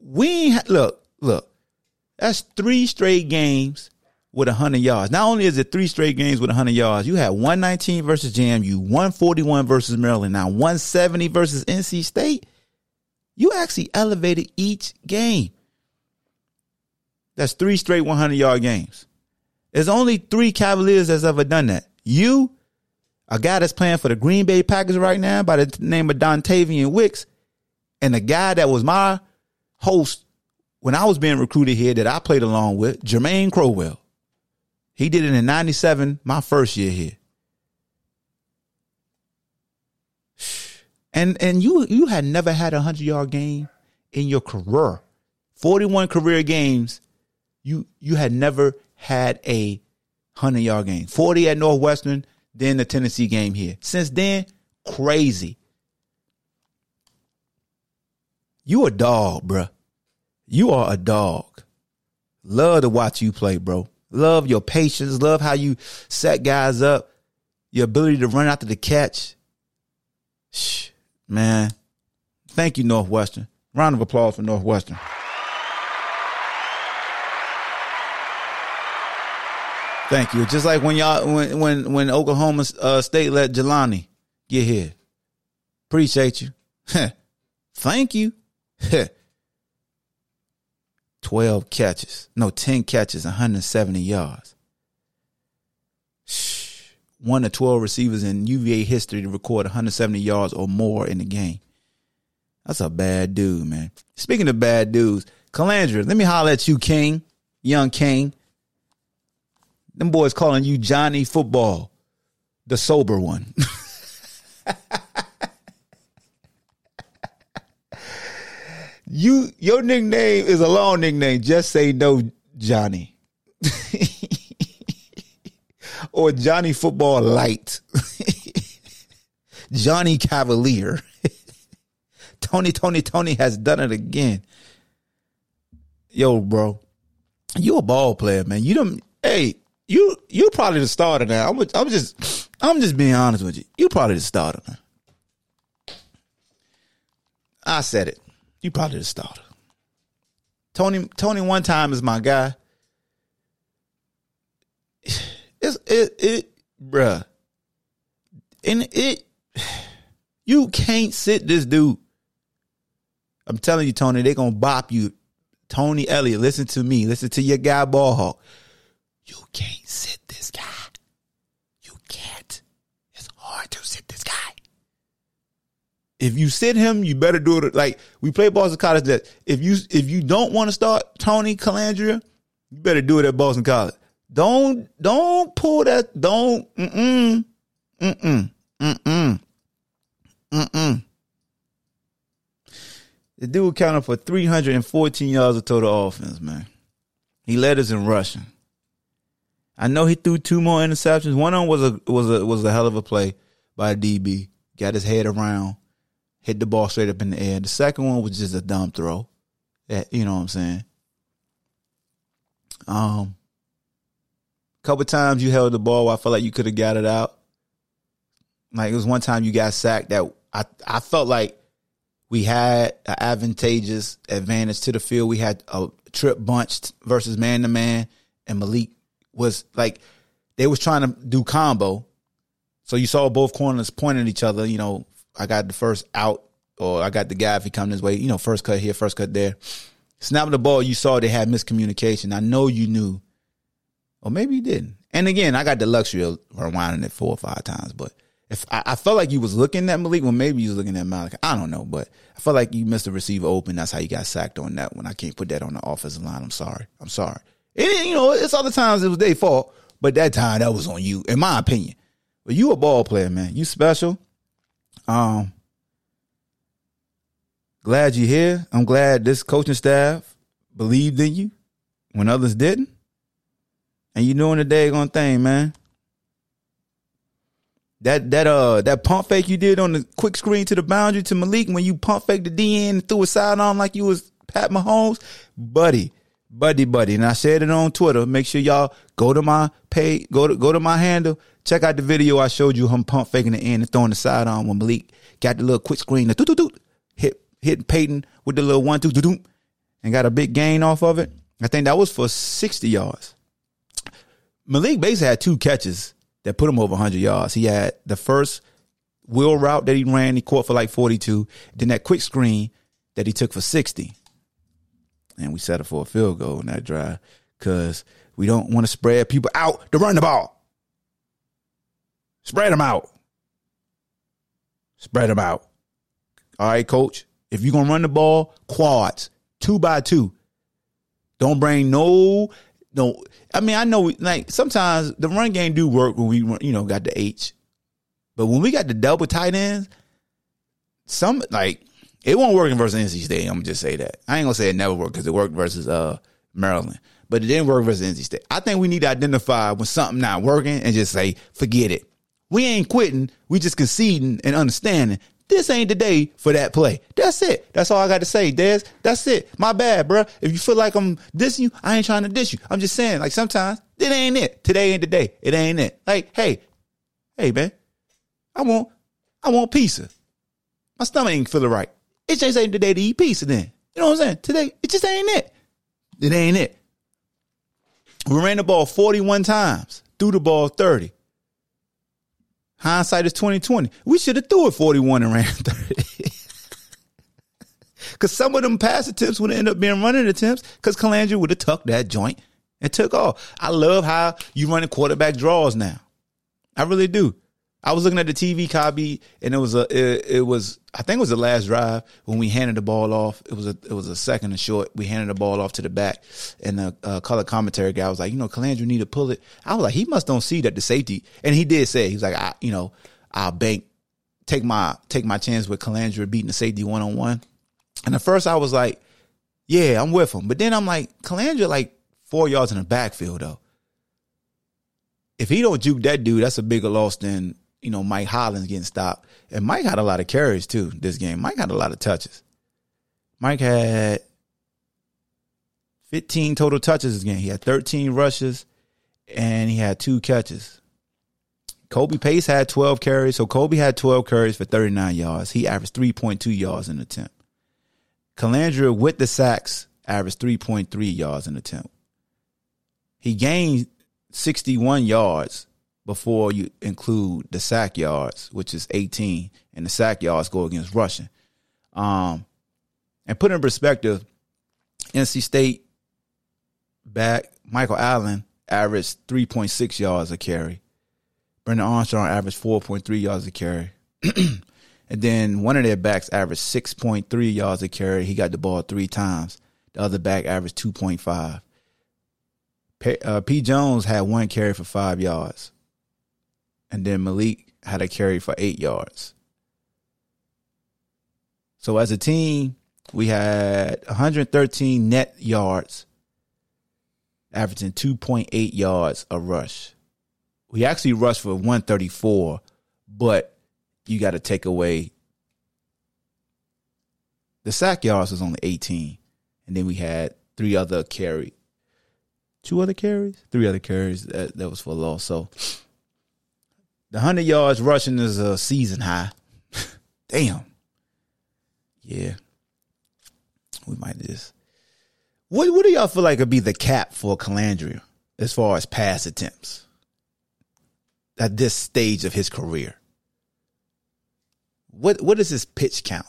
We ain't, look, look. That's three straight games with 100 yards. Not only is it three straight games with 100 yards, you had 119 versus JMU, 141 versus Maryland, now 170 versus NC State. You actually elevated each game. That's three straight 100 yard games. There's only three Cavaliers that's ever done that. You, a guy that's playing for the Green Bay Packers right now by the name of Dontayvion Wicks, and the guy that was my host when I was being recruited here that I played along with, Jermaine Crowell. He did it in 97, my first year here. And and you you had never had a 100 yard game in your career. 41 career games, you you had never had a 100 yard game. 40 at Northwestern, then the Tennessee game here. Since then, crazy. You a dog, bruh. You are a dog. Love to watch you play, bro. Love your patience. Love how you set guys up. Your ability to run after the catch. Shh, man. Thank you, Northwestern. Round of applause for Northwestern. Thank you. Just like when y'all when when when Oklahoma uh, State let Jelani get here. Appreciate you. Thank you. 12 catches. No, 10 catches, 170 yards. One of 12 receivers in UVA history to record 170 yards or more in the game. That's a bad dude, man. Speaking of bad dudes, Colandrea, let me holler at you, King, young King. Them boys calling you Johnny Football, the sober one. you your nickname is a long nickname. Just say no, Johnny. or Johnny Football Light. Johnny Cavalier. Tony, Tony, Tony has done it again. Yo, bro, you a ball player, man. You don't. Hey, you you probably the starter now. I'm I'm just I'm just being honest with you. You probably the starter, man. I said it. You probably the starter. Tony Tony one time is my guy. It's it it bruh. And it you can't sit this dude. I'm telling you, Tony, they gonna bop you. Tony Elliott, listen to me. Listen to your guy Ballhawk. You can't sit this guy. You can't. It's hard to sit this guy. If you sit him, you better do it like we play Boston College. That if you if you don't want to start Tony Colandrea, you better do it at Boston College. Don't don't pull that. Don't mm mm mm mm mm mm. The dude counted for 314 yards of total offense, man. He led us in rushing. I know he threw two more interceptions. One of them was a was a was a hell of a play by DB. Got his head around, hit the ball straight up in the air. The second one was just a dumb throw. That you know what I'm saying. Um, couple times you held the ball. I felt like you could have got it out. Like it was one time you got sacked that I I felt like we had an advantageous advantage to the field. We had a trip bunched versus man to man, and Malik was like they was trying to do combo. So you saw both corners pointing at each other. You know, I got the first out, or I got the guy if he come this way. You know, first cut here, first cut there. Snapping the ball, you saw they had miscommunication. I know you knew, or maybe you didn't. And again, I got the luxury of rewinding it four or five times, but if I, I felt like you was looking at Malik, well, maybe you was looking at Malik. I don't know, but I felt like you missed the receiver open. That's how you got sacked on that one. I can't put that on the offensive line. I'm sorry. I'm sorry. And you know, it's other times it was their fault, but that time that was on you, in my opinion. But you a ball player, man. You special. Um, glad you're here. I'm glad this coaching staff believed in you when others didn't. And you're doing the daggone thing, man. That that uh that pump fake you did on the quick screen to the boundary to Malik when you pump fake the DN and threw a side on like you was Pat Mahomes, buddy, buddy, buddy. And I said it on Twitter. Make sure y'all go to my page, go to go to my handle, check out the video I showed you him pump faking the end and throwing the side on when Malik got the little quick screen, the doo doo doo, hit hit Peyton with the little one two doo doo, and got a big gain off of it. I think that was for sixty yards. Malik basically had two catches that put him over 100 yards. He had the first wheel route that he ran, he caught for like 42. Then that quick screen that he took for 60. And we settled for a field goal in that drive because we don't want to spread people out to run the ball. Spread them out. Spread them out. All right, coach. If you're to run the ball, quads, two by two. Don't bring no no, I mean, I know like sometimes the run game do work when we you know got the H, but when we got the double tight ends, some like it won't work in versus NC State. I'm gonna just say that. I ain't gonna say it never worked because it worked versus uh Maryland, but it didn't work versus NC State. I think we need to identify when something not working and just say forget it. We ain't quitting. We just conceding and understanding this ain't the day for that play. That's it. That's all I got to say, Des. That's it. My bad, bro. If you feel like I'm dissing you, I ain't trying to diss you. I'm just saying, like sometimes it ain't it. Today ain't the day. It ain't it. Like, hey, hey, man, I want, I want pizza. My stomach ain't feeling right. It just ain't the day to eat pizza. Then you know what I'm saying? Today, it just ain't it. It ain't it. We ran the ball 41 times, threw the ball 30. Hindsight is 2020. We should have threw it 41 and ran 30. Cause some of them pass attempts would end up being running attempts because Colandrea would have tucked that joint and took off. I love how you running quarterback draws now. I really do. I was looking at the TV copy and it was a it, it, was I think it was the last drive when we handed the ball off. It was a it was a second and short. We handed the ball off to the back and the uh, color commentary guy was like, you know, Colandrea need to pull it. I was like, he must don't see that the safety and he did say he was like, I you know, I'll bank take my take my chance with Colandrea beating the safety one on one. And at first I was like, yeah, I'm with him. But then I'm like, Colandrea like four yards in the backfield though. If he don't juke that dude, that's a bigger loss than you know, Mike Hollins getting stopped. And Mike had a lot of carries too this game. Mike had a lot of touches. Mike had 15 total touches this game. He had 13 rushes and he had two catches. Kobe Pace had 12 carries. So Kobe had 12 carries for 39 yards. He averaged 3.2 yards an attempt. Colandrea with the sacks averaged 3.3 yards an attempt. He gained 61 yards before you include the sack yards, which is 18, and the sack yards go against rushing. Um, and put in perspective, NC State back Michael Allen averaged 3.6 yards a carry. Brennan Armstrong averaged 4.3 yards a carry. and then one of their backs averaged 6.3 yards a carry. He got the ball three times. The other back averaged 2.5. P, uh, P. Jones had one carry for five yards. And then Malik had a carry for eight yards. So as a team, we had 113 net yards, averaging 2.8 yards a rush. We actually rushed for 134, but you got to take away the sack yards was only 18. And then we had three other carry, two other carries, three other carries that, that was for loss. So the 100 yards rushing is a season high. Damn. Yeah. We might just. What what do y'all feel like would be the cap for Colandrea as far as pass attempts at this stage of his career? What what is his pitch count?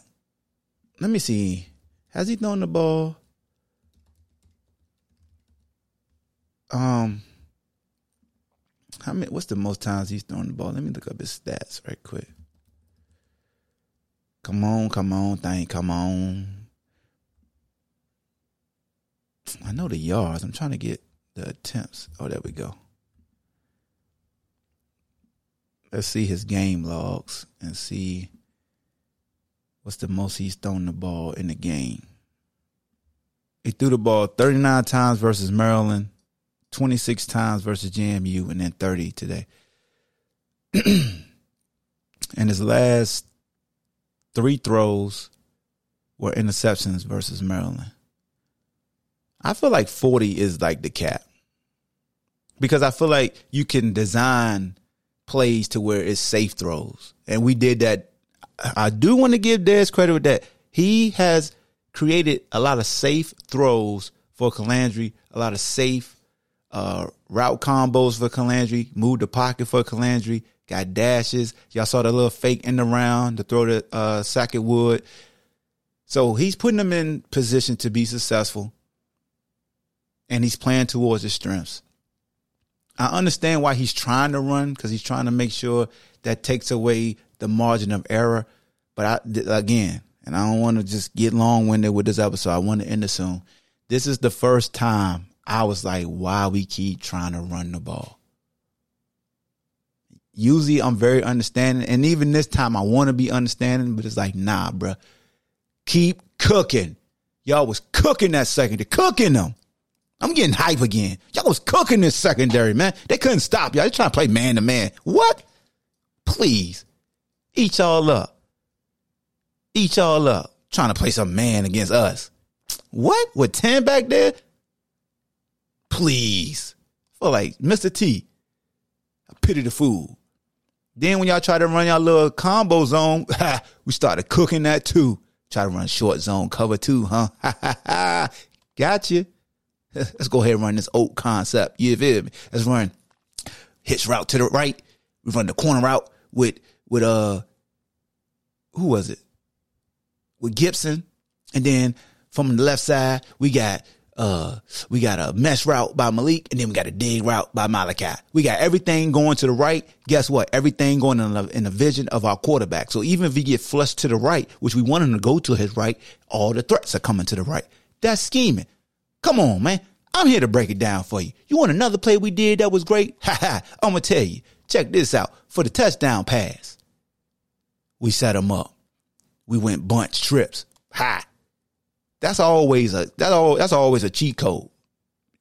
Let me see. Has he thrown the ball? Um, how many? What's the most times he's thrown the ball? Let me look up his stats right quick. Come on, come on, thing, come on. I know the yards. I'm trying to get the attempts. Oh, there we go. Let's see his game logs and see what's the most he's thrown the ball in the game. He threw the ball 39 times versus Maryland, 26 times versus JMU, and then 30 today. and his last three throws were interceptions versus Maryland. I feel like 40 is like the cap. Because I feel like you can design plays to where it's safe throws. And we did that. I do want to give Des credit with that. He has created a lot of safe throws for Colandrea, a lot of safe uh, route combos for Colandrea, moved the pocket for Colandrea, got dashes. Y'all saw the little fake in the round to throw the uh, Sackett Wood. So he's putting them in position to be successful and he's playing towards his strengths. I understand why he's trying to run because he's trying to make sure that takes away the margin of error. But I, again, and I don't want to just get long winded with this episode. I want to end it soon. This is the first time I was like, why we keep trying to run the ball. Usually I'm very understanding. And even this time I want to be understanding, but it's like, nah, bruh. Keep cooking. Y'all was cooking that second, cooking them. I'm getting hype again. Y'all was cooking this secondary, man. They couldn't stop y'all. They trying to play man to man. What? Please. Eat y'all up. Eat y'all up. Trying to play some man against us. What? With 10 back there? Please. For like Mr. T. I pity the fool. Then when y'all try to run y'all little combo zone, we started cooking that too. Try to run short zone cover too, huh? Got you. Let's go ahead and run this oak concept. You feel me? Let's run hitch route to the right. We run the corner route with with uh who was it? With Gibson. And then from the left side, we got uh we got a mesh route by Malik, and then we got a dig route by Malachi. We got everything going to the right. Guess what? Everything going in the, in the vision of our quarterback. So even if he get flushed to the right, which we want him to go to his right, all the threats are coming to the right. That's scheming. Come on, man. I'm here to break it down for you. You want another play we did that was great? Ha ha. I'm going to tell you. Check this out. For the touchdown pass, we set him up. We went bunch trips. Ha. That's always a that's all that's always a cheat code.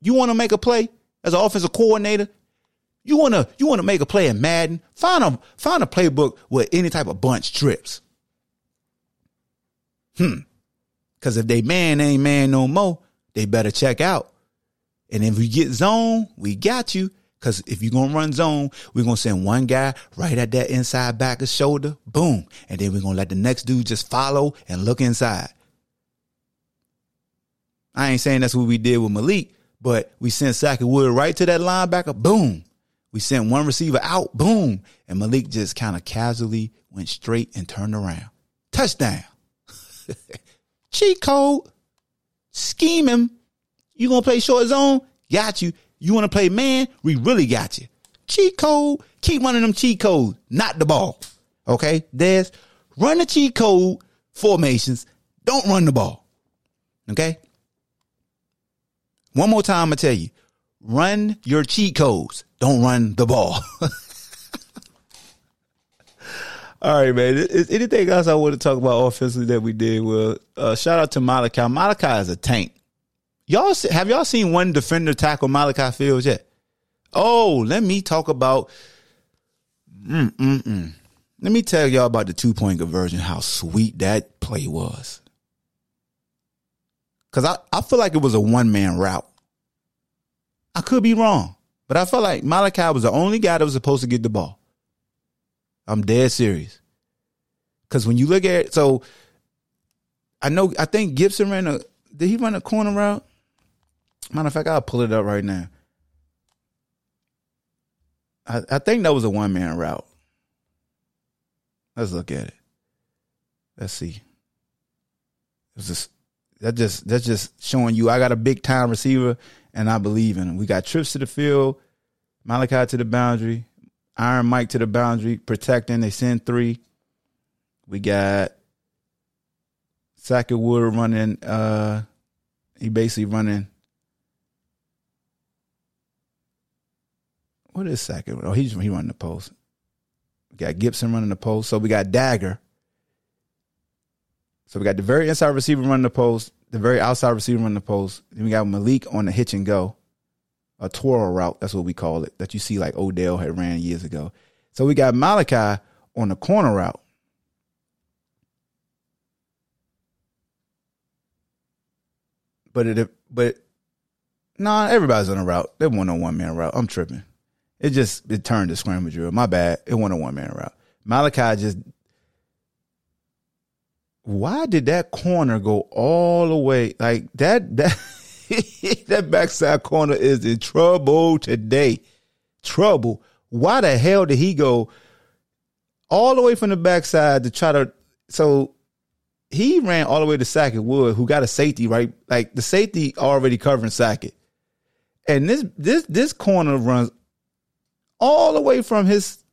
You want to make a play as an offensive coordinator? You want to you want to make a play in Madden? Find a find a playbook with any type of bunch trips. Hmm. Cause if they man ain't man no more, they better check out. And if we get zone, we got you. Cause if you're gonna run zone, we're gonna send one guy right at that inside back of shoulder, boom. And then we're gonna let the next dude just follow and look inside. I ain't saying that's what we did with Malik, but we sent Sackett Wood right to that linebacker, boom. We sent one receiver out, boom. And Malik just kind of casually went straight and turned around. Touchdown. Cheat code. Scheme him. You gonna play short zone? Got you. You wanna play man? We really got you. Cheat code. Keep running them cheat codes, not the ball. Okay, Des, run the cheat code formations. Don't run the ball. Okay. One more time, I'm tell you. Run your cheat codes. Don't run the ball. All right, man. Is anything else I want to talk about offensively that we did? Well, uh, shout out to Malachi. Malachi is a tank. Y'all have y'all seen one defender tackle Malachi Fields yet? Oh, let me talk about. Mm-mm-mm. Let me tell y'all about the two point conversion. How sweet that play was. Cause I, I feel like it was a one man route. I could be wrong, but I felt like Malachi was the only guy that was supposed to get the ball. I'm dead serious. Cause when you look at it, so I know I think Gibson ran a did he run a corner route? Matter of fact, I'll pull it up right now. I, I think that was a one man route. Let's look at it. Let's see. It's just that just that's just showing you I got a big time receiver and I believe in him. We got trips to the field, Malachi to the boundary, Iron Mike to the boundary, protecting. They send three. We got Sackett Wood running. Uh, he basically running. What is Sackett? Oh, he's he running the post. We got Gibson running the post. So we got Dagger. So we got the very inside receiver running the post, the very outside receiver running the post. Then we got Malik on the hitch and go, a twirl route. That's what we call it. That you see like Odell had ran years ago. So we got Malachi on the corner route. But it, but nah, everybody's on a route. They want a one man route. I'm tripping. It just it turned to scramble drill. My bad. It went a one man route. Malachi just why did that corner go all the way? Like that that that backside corner is in trouble today. Trouble. Why the hell did he go all the way from the backside to try to so he ran all the way to Sackett Wood who got a safety right? Like the safety already covering Sackett. And this this this corner runs all the way from his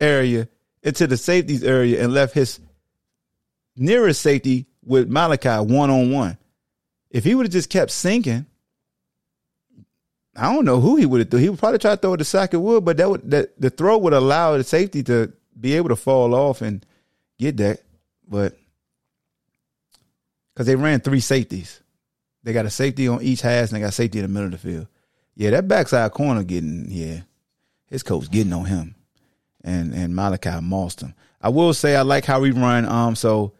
area into the safeties area and left his nearest safety with Malachi one on one. If he would have just kept sinking, I don't know who he would have threw. He would probably try to throw it to Sackett Wood, but that would that the throw would allow the safety to be able to fall off and get that. But because they ran three safeties, they got a safety on each hash and they got safety in the middle of the field. Yeah, that backside corner getting yeah, his coach getting on him, and and Malachi him. I will say I like how we run. Um, so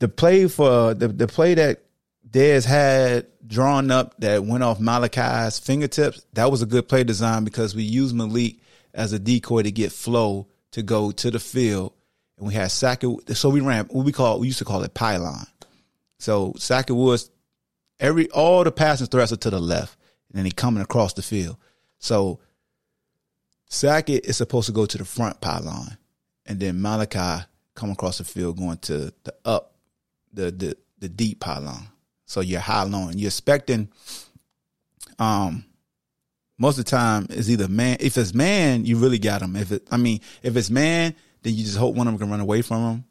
the play for the the play that Des had drawn up that went off Malachi's fingertips, that was a good play design because we used Malik as a decoy to get flow to go to the field. And we had Sackett. So we ran what we call we used to call it pylon. So Sackett was every all the passing threats are to the left, and then he coming across the field. So Sackett is supposed to go to the front pylon, and then Malachi come across the field going to the up the the the deep pylon. So you're high long. You're expecting um most of the time is either man if it's man, you really got him. If it I mean, if it's man, then you just hope one of them can run away from him.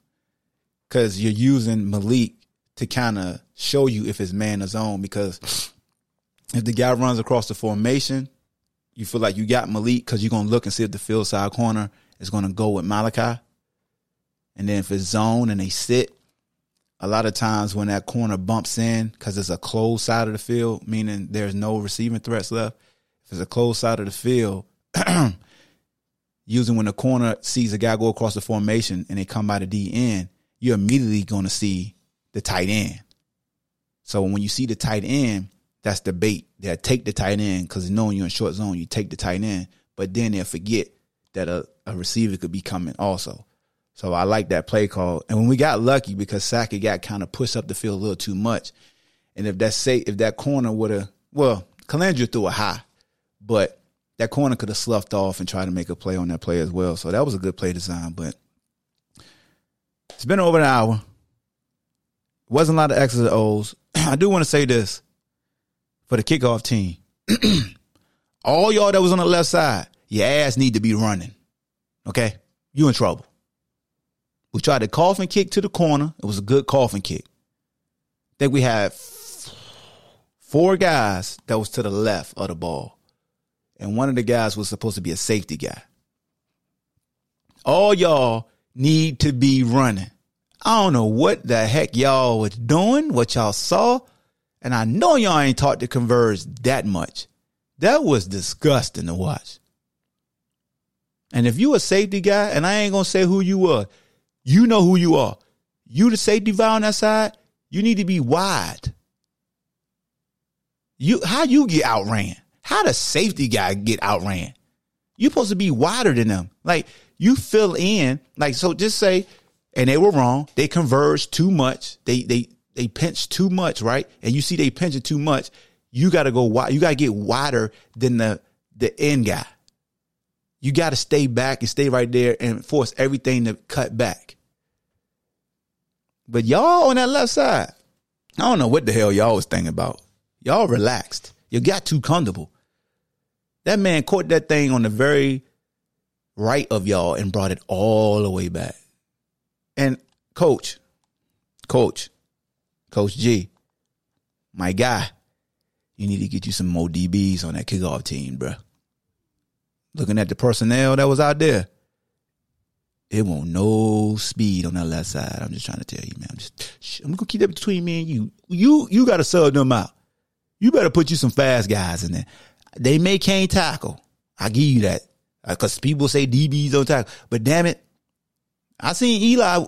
Cause you're using Malik to kind of show you if it's man or zone. Because if the guy runs across the formation, you feel like you got Malik because you're gonna look and see if the field side corner is gonna go with Malachi. And then if it's zone and they sit, a lot of times when that corner bumps in because it's a closed side of the field, meaning there's no receiving threats left. If it's a closed side of the field, using when the corner sees a guy go across the formation and they come by the D end, you're immediately going to see the tight end. So when you see the tight end, that's the bait. They'll take the tight end because knowing you're in short zone, you take the tight end, but then they'll forget that a, a receiver could be coming also. So I like that play call. And when we got lucky because Sackett got kind of pushed up the field a little too much. And if that say if that corner would have well, Colandrea threw a high, but that corner could have sloughed off and tried to make a play on that play as well. So that was a good play design. But it's been over an hour. Wasn't a lot of X's and O's. I do want to say this for the kickoff team. All y'all that was on the left side, your ass need to be running. Okay? You in trouble. We tried to coffin kick to the corner. It was a good coffin kick. think we had four guys that was to the left of the ball. And one of the guys was supposed to be a safety guy. All y'all need to be running. I don't know what the heck y'all was doing, what y'all saw. And I know y'all ain't taught to converge that much. That was disgusting to watch. And if you a safety guy, and I ain't gonna say who you are, you know who you are. You the safety valve on that side, you need to be wide. You how you get outran? How the safety guy get outran? You supposed to be wider than them. Like you fill in, like so just say, and they were wrong. They converged too much. They they they pinched too much, right? And you see they pinching too much. You gotta go wide. You gotta get wider than the the end guy. You gotta stay back and stay right there and force everything to cut back. But y'all on that left side, I don't know what the hell y'all was thinking about. Y'all relaxed. You got too comfortable. That man caught that thing on the very right of y'all and brought it all the way back. And coach, coach, coach G, my guy, you need to get you some more DBs on that kickoff team, bruh. Looking at the personnel that was out there, it won't no speed on that left side. I'm just trying to tell you, man. I'm just, I'm gonna keep that between me and you. You, you got to sub them out. You better put you some fast guys in there. They may can't tackle. I give you that uh, people say DBs don't tackle, but damn it, I seen Eli,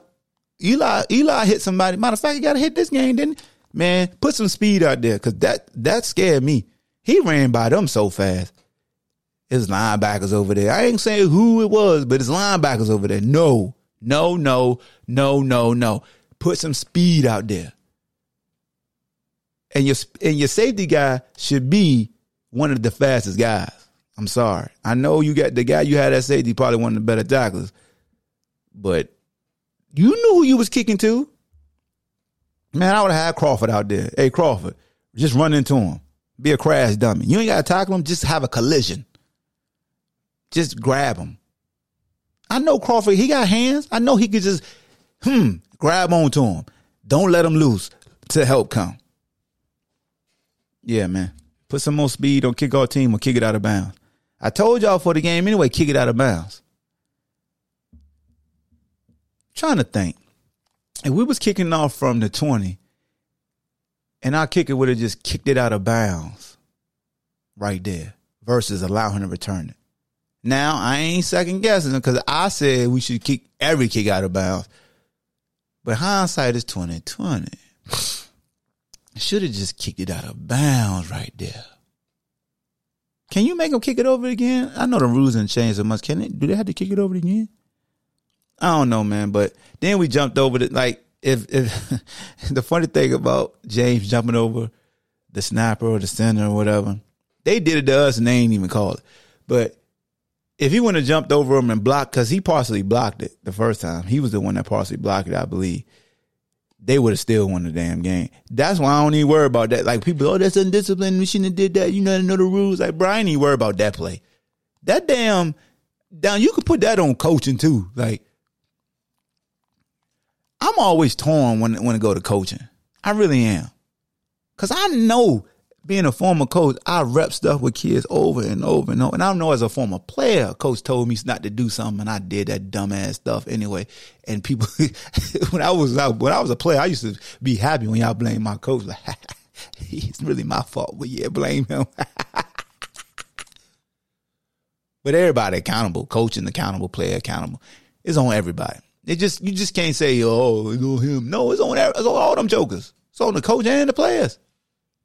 Eli, Eli hit somebody. Matter of fact, he got to hit this game, didn't? Man, put some speed out there because that that scared me. He ran by them so fast. His linebackers over there. I ain't saying who it was, but his linebackers over there. No, no, no, no, no, no. Put some speed out there and your and your safety guy should be one of the fastest guys. I'm sorry. I know you got the guy you had at safety, probably one of the better tacklers, but you knew who you was kicking to. Man, I would have had Crawford out there. Hey, Crawford, just run into him. Be a crash dummy. You ain't got to tackle him. Just have a collision. Just grab him. I know Crawford. He got hands. I know he could just, hmm, grab onto him. Don't let him loose to help come. Yeah, man. Put some more speed on kickoff team or kick it out of bounds. I told y'all for the game anyway, kick it out of bounds. trying to think. If we was kicking off from the 20 and our kicker would have just kicked it out of bounds right there versus allow him to return it. Now, I ain't second guessing because I said we should kick every kick out of bounds. But hindsight is 2020. Should have just kicked it out of bounds right there. Can you make them kick it over again? I know the rules didn't change so much. Can they? Do they have to kick it over again? I don't know, man. But then we jumped over the like. If if the funny thing about James jumping over the snapper or the center or whatever, they did it to us and they ain't even called it. But if he wouldn't have jumped over him and blocked, because he partially blocked it the first time, he was the one that partially blocked it, I believe they would have still won the damn game. That's why I don't even worry about that. Like people, oh, that's undisciplined. We shouldn't have did that. You know, know the rules. Like Brian, ain't worry about that play. That damn down. You could put that on coaching too. Like I'm always torn when when I go to coaching. I really am, cause I know being a former coach, I rep stuff with kids over and over and over. And I know as a former player, coach told me not to do something, and I did that dumbass stuff anyway. And people, when I was out, when I was a player, I used to be happy when y'all blame my coach. Like, it's really my fault, but yeah, blame him. but everybody accountable, coaching accountable, player accountable. It's on everybody. It just you just can't say, oh, it's on him. No, it's on, it's on all them jokers. It's on the coach and the players.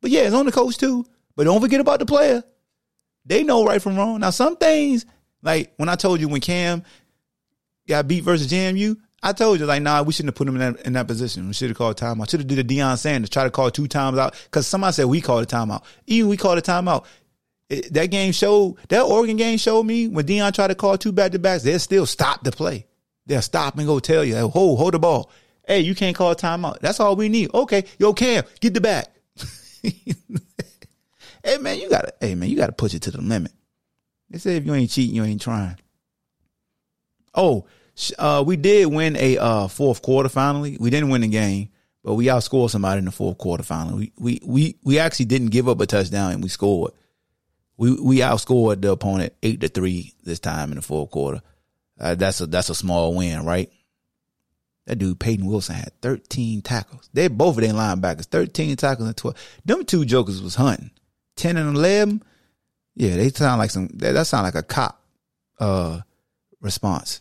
But yeah, it's on the coach too. But don't forget about the player. They know right from wrong. Now, some things, like when I told you when Cam got beat versus JMU, I told you, like, nah, we shouldn't have put him in that, in that position. We should have called timeout. Should have did a Deion Sanders, try to call two times out. Because somebody said we called a timeout. Even we called a timeout. It, that game showed, that Oregon game showed me when Deion tried to call two back to backs, they'll still stop the play. They'll stop and go tell you, hold, hold the ball. Hey, you can't call timeout. That's all we need. Okay, yo, Cam, get the back. hey man, you gotta, hey man, you gotta push it to the limit. They say if you ain't cheating, you ain't trying. Oh, uh, we did win a uh, fourth quarter finally. We didn't win the game, but we outscored somebody in the fourth quarter finally. We we we we actually didn't give up a touchdown and we scored. We we outscored the opponent eight to three this time in the fourth quarter. Uh, that's a that's a small win, right? That dude Peyton Wilson had 13 tackles. They both of them linebackers, 13 tackles and 12. Them two jokers was hunting. 10 and 11. Yeah, they sound like some that, that sound like a cop uh response.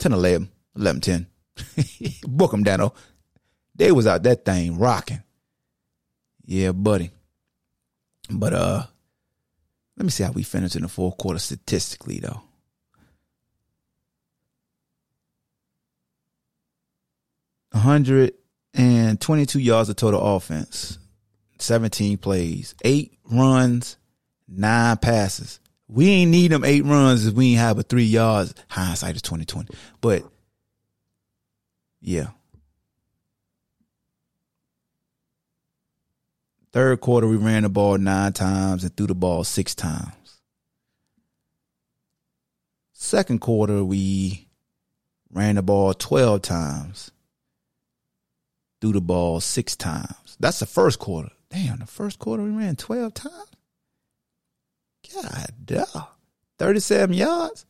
10 11, 11 10. Book them, Danno. They was out that thing rocking. Yeah, buddy. But uh let me see how we finish in the fourth quarter statistically though. Hundred and twenty-two yards of total offense, seventeen plays, eight runs, nine passes. We ain't need them eight runs if we ain't have a three yards. Hindsight is twenty twenty, but yeah. Third quarter, we ran the ball nine times and threw the ball six times. Second quarter, we ran the ball 12 times threw the ball six times. That's the first quarter. Damn, the first quarter we ran 12 times? God damn. 37 yards.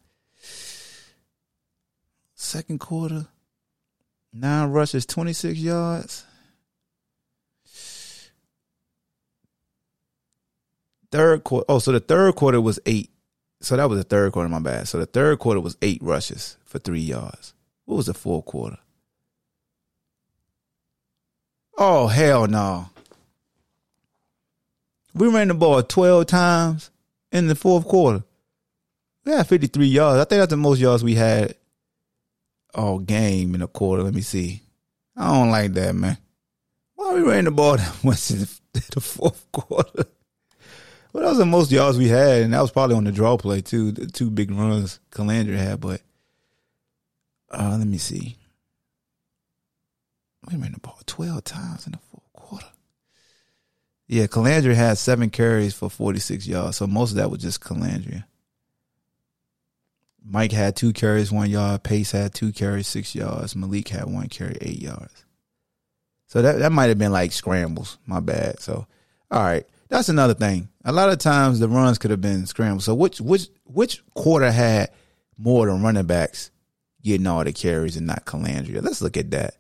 Second quarter, nine rushes, 26 yards. Third quarter, oh, so the third quarter was eight. So that was the third quarter, my bad. So the third quarter was eight rushes for three yards. What was the fourth quarter? Oh hell no. We ran the ball twelve times in the fourth quarter. We had fifty three yards. I think that's the most yards we had all game in a quarter. Let me see. I don't like that, man. Why we ran the ball that much in the fourth quarter? Well, that was the most yards we had, and that was probably on the draw play too. The two big runs Colandrea had, but uh, let me see. We ran the ball 12 times in the fourth quarter. Yeah, Colandrea had seven carries for 46 yards. So most of that was just Colandrea. Mike had two carries, one yard. Pace had two carries, six yards. Malik had one carry, eight yards. So that, that might have been like scrambles. My bad. So, all right. That's another thing. A lot of times the runs could have been scrambles. So which which which quarter had more than running backs getting all the carries and not Colandrea? Let's look at that.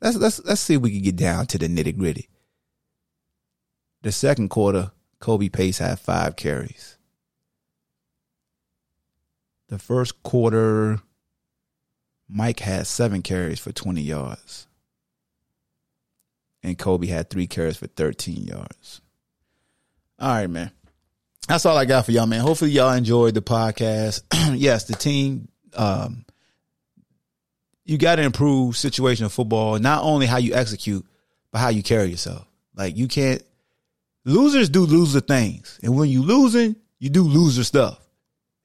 Let's let's let's see if we can get down to the nitty gritty. The second quarter, Kobe Pace had five carries. The first quarter, Mike had seven carries for 20 yards. And Kobe had three carries for 13 yards. All right, man. That's all I got for y'all, man. Hopefully y'all enjoyed the podcast. yes, the team um, you got to improve situational football, not only how you execute, but how you carry yourself. Like you can't losers do loser things. And when you losing, you do loser stuff.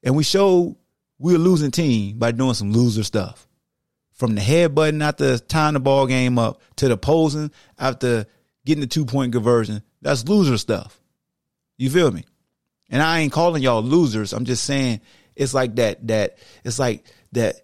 And we show we're a losing team by doing some loser stuff. From the head button after tying the ball game up to the posing after getting the two point conversion. That's loser stuff. You feel me? And I ain't calling y'all losers. I'm just saying it's like that, that, it's like that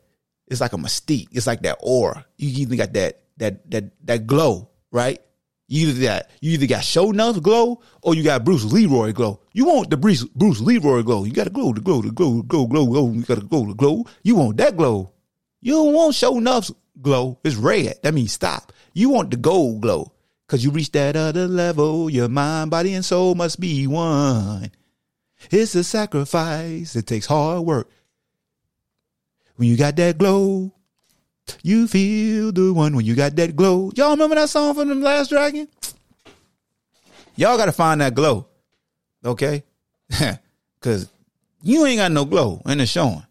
it's like a mystique. It's like that aura. You either got that that that that glow, right? You either got you either got Sho'nuff glow or you got Bruce Leroy glow. You want the Bruce Bruce Leroy glow. You got to glow, the glow, the glow, glow, glow, glow. You got to glow, the glow. You want that glow. You don't want Sho'nuff glow. It's red. That means stop. You want the gold glow because you reach that other level. Your mind, body, and soul must be one. It's a sacrifice. It takes hard work. When you got that glow, you feel the one when you got that glow. Y'all remember that song from the Last Dragon? Y'all got to find that glow. Okay? Cuz you ain't got no glow and it's showing.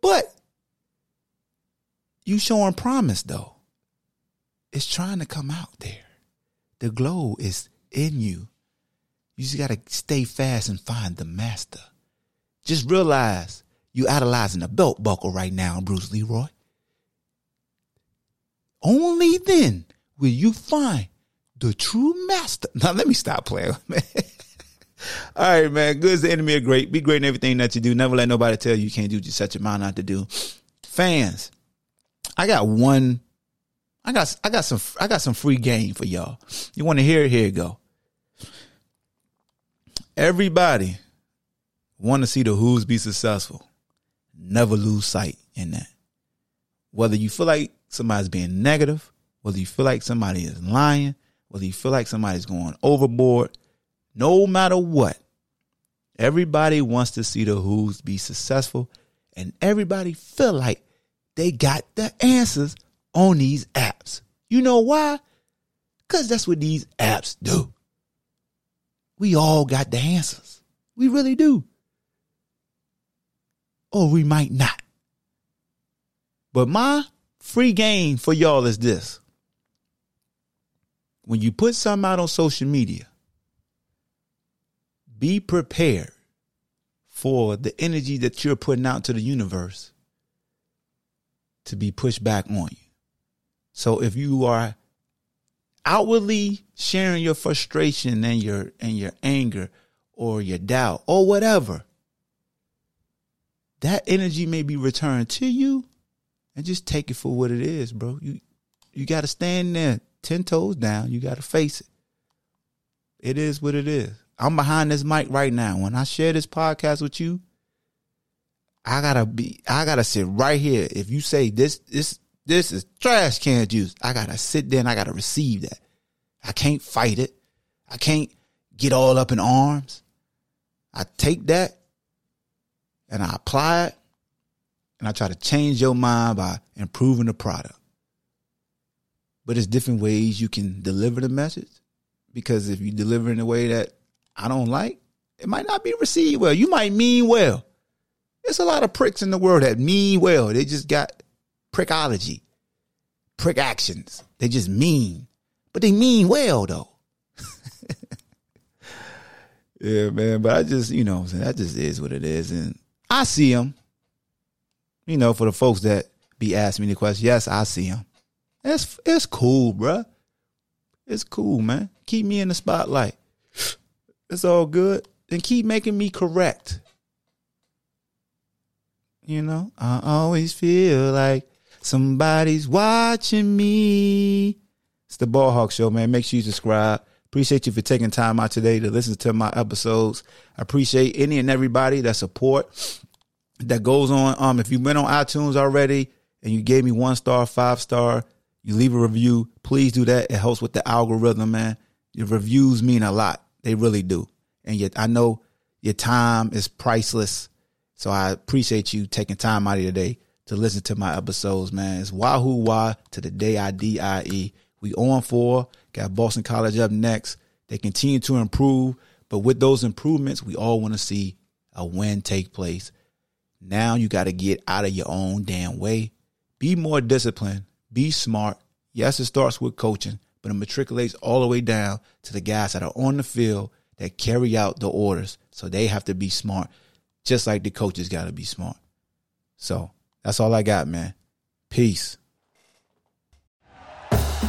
But you showing promise though. It's trying to come out there. The glow is in you. You just got to stay fast and find the master. Just realize you idolizing a belt buckle right now, Bruce Leroy. Only then will you find the true master. Now let me stop playing, man. All right, man. Good is the enemy of great. Be great in everything that you do. Never let nobody tell you you can't do just set your mind out to do. Fans, I got one. I got I got some I got some free game for y'all. You want to hear it? Here you go. Everybody want to see the Who's be successful. Never lose sight in that. Whether you feel like somebody's being negative, whether you feel like somebody is lying, whether you feel like somebody's going overboard, no matter what, everybody wants to see the Who's be successful, and everybody feel like they got the answers on these apps. You know why? Because that's what these apps do. We all got the answers. We really do. Or we might not. But my free game for y'all is this. When you put something out on social media, be prepared for the energy that you're putting out to the universe to be pushed back on you. So if you are outwardly sharing your frustration and your and your anger or your doubt or whatever, that energy may be returned to you and just take it for what it is, bro. You you got to stand there 10 toes down. You got to face it. It is what it is. I'm behind this mic right now. When I share this podcast with you, I gotta be, I gotta sit right here. If you say this, this, this is trash can juice, I gotta sit there and I gotta receive that. I can't fight it. I can't get all up in arms. I take that and I apply it and I try to change your mind by improving the product. But it's different ways you can deliver the message because if you deliver in a way that I don't like, it might not be received well. You might mean well. There's a lot of pricks in the world that mean well. They just got prickology, prick actions. They just mean, but they mean well though. yeah, man. But I just, you know, that just is what it is, and I see him. You know, for the folks that be asking me the question, yes, I see him. It's it's cool, bruh. It's cool, man. Keep me in the spotlight. It's all good. And keep making me correct. You know, I always feel like somebody's watching me. It's the Ball Hawk Show, man. Make sure you subscribe. Appreciate you for taking time out today to listen to my episodes. I appreciate any and everybody that support that goes on. Um, if you went on iTunes already and you gave me one star, five star, you leave a review. Please do that. It helps with the algorithm, man. Your reviews mean a lot. They really do. And yet I know your time is priceless. So I appreciate you taking time out of your day to listen to my episodes, man. It's Wahoo Wah to the day I D I E. We on four. Got Boston College up next. They continue to improve, but with those improvements, we all want to see a win take place. Now you got to get out of your own damn way. Be more disciplined. Be smart. Yes, it starts with coaching, but it matriculates all the way down to the guys that are on the field that carry out the orders. So they have to be smart, just like the coaches got to be smart. So that's all I got, man. Peace.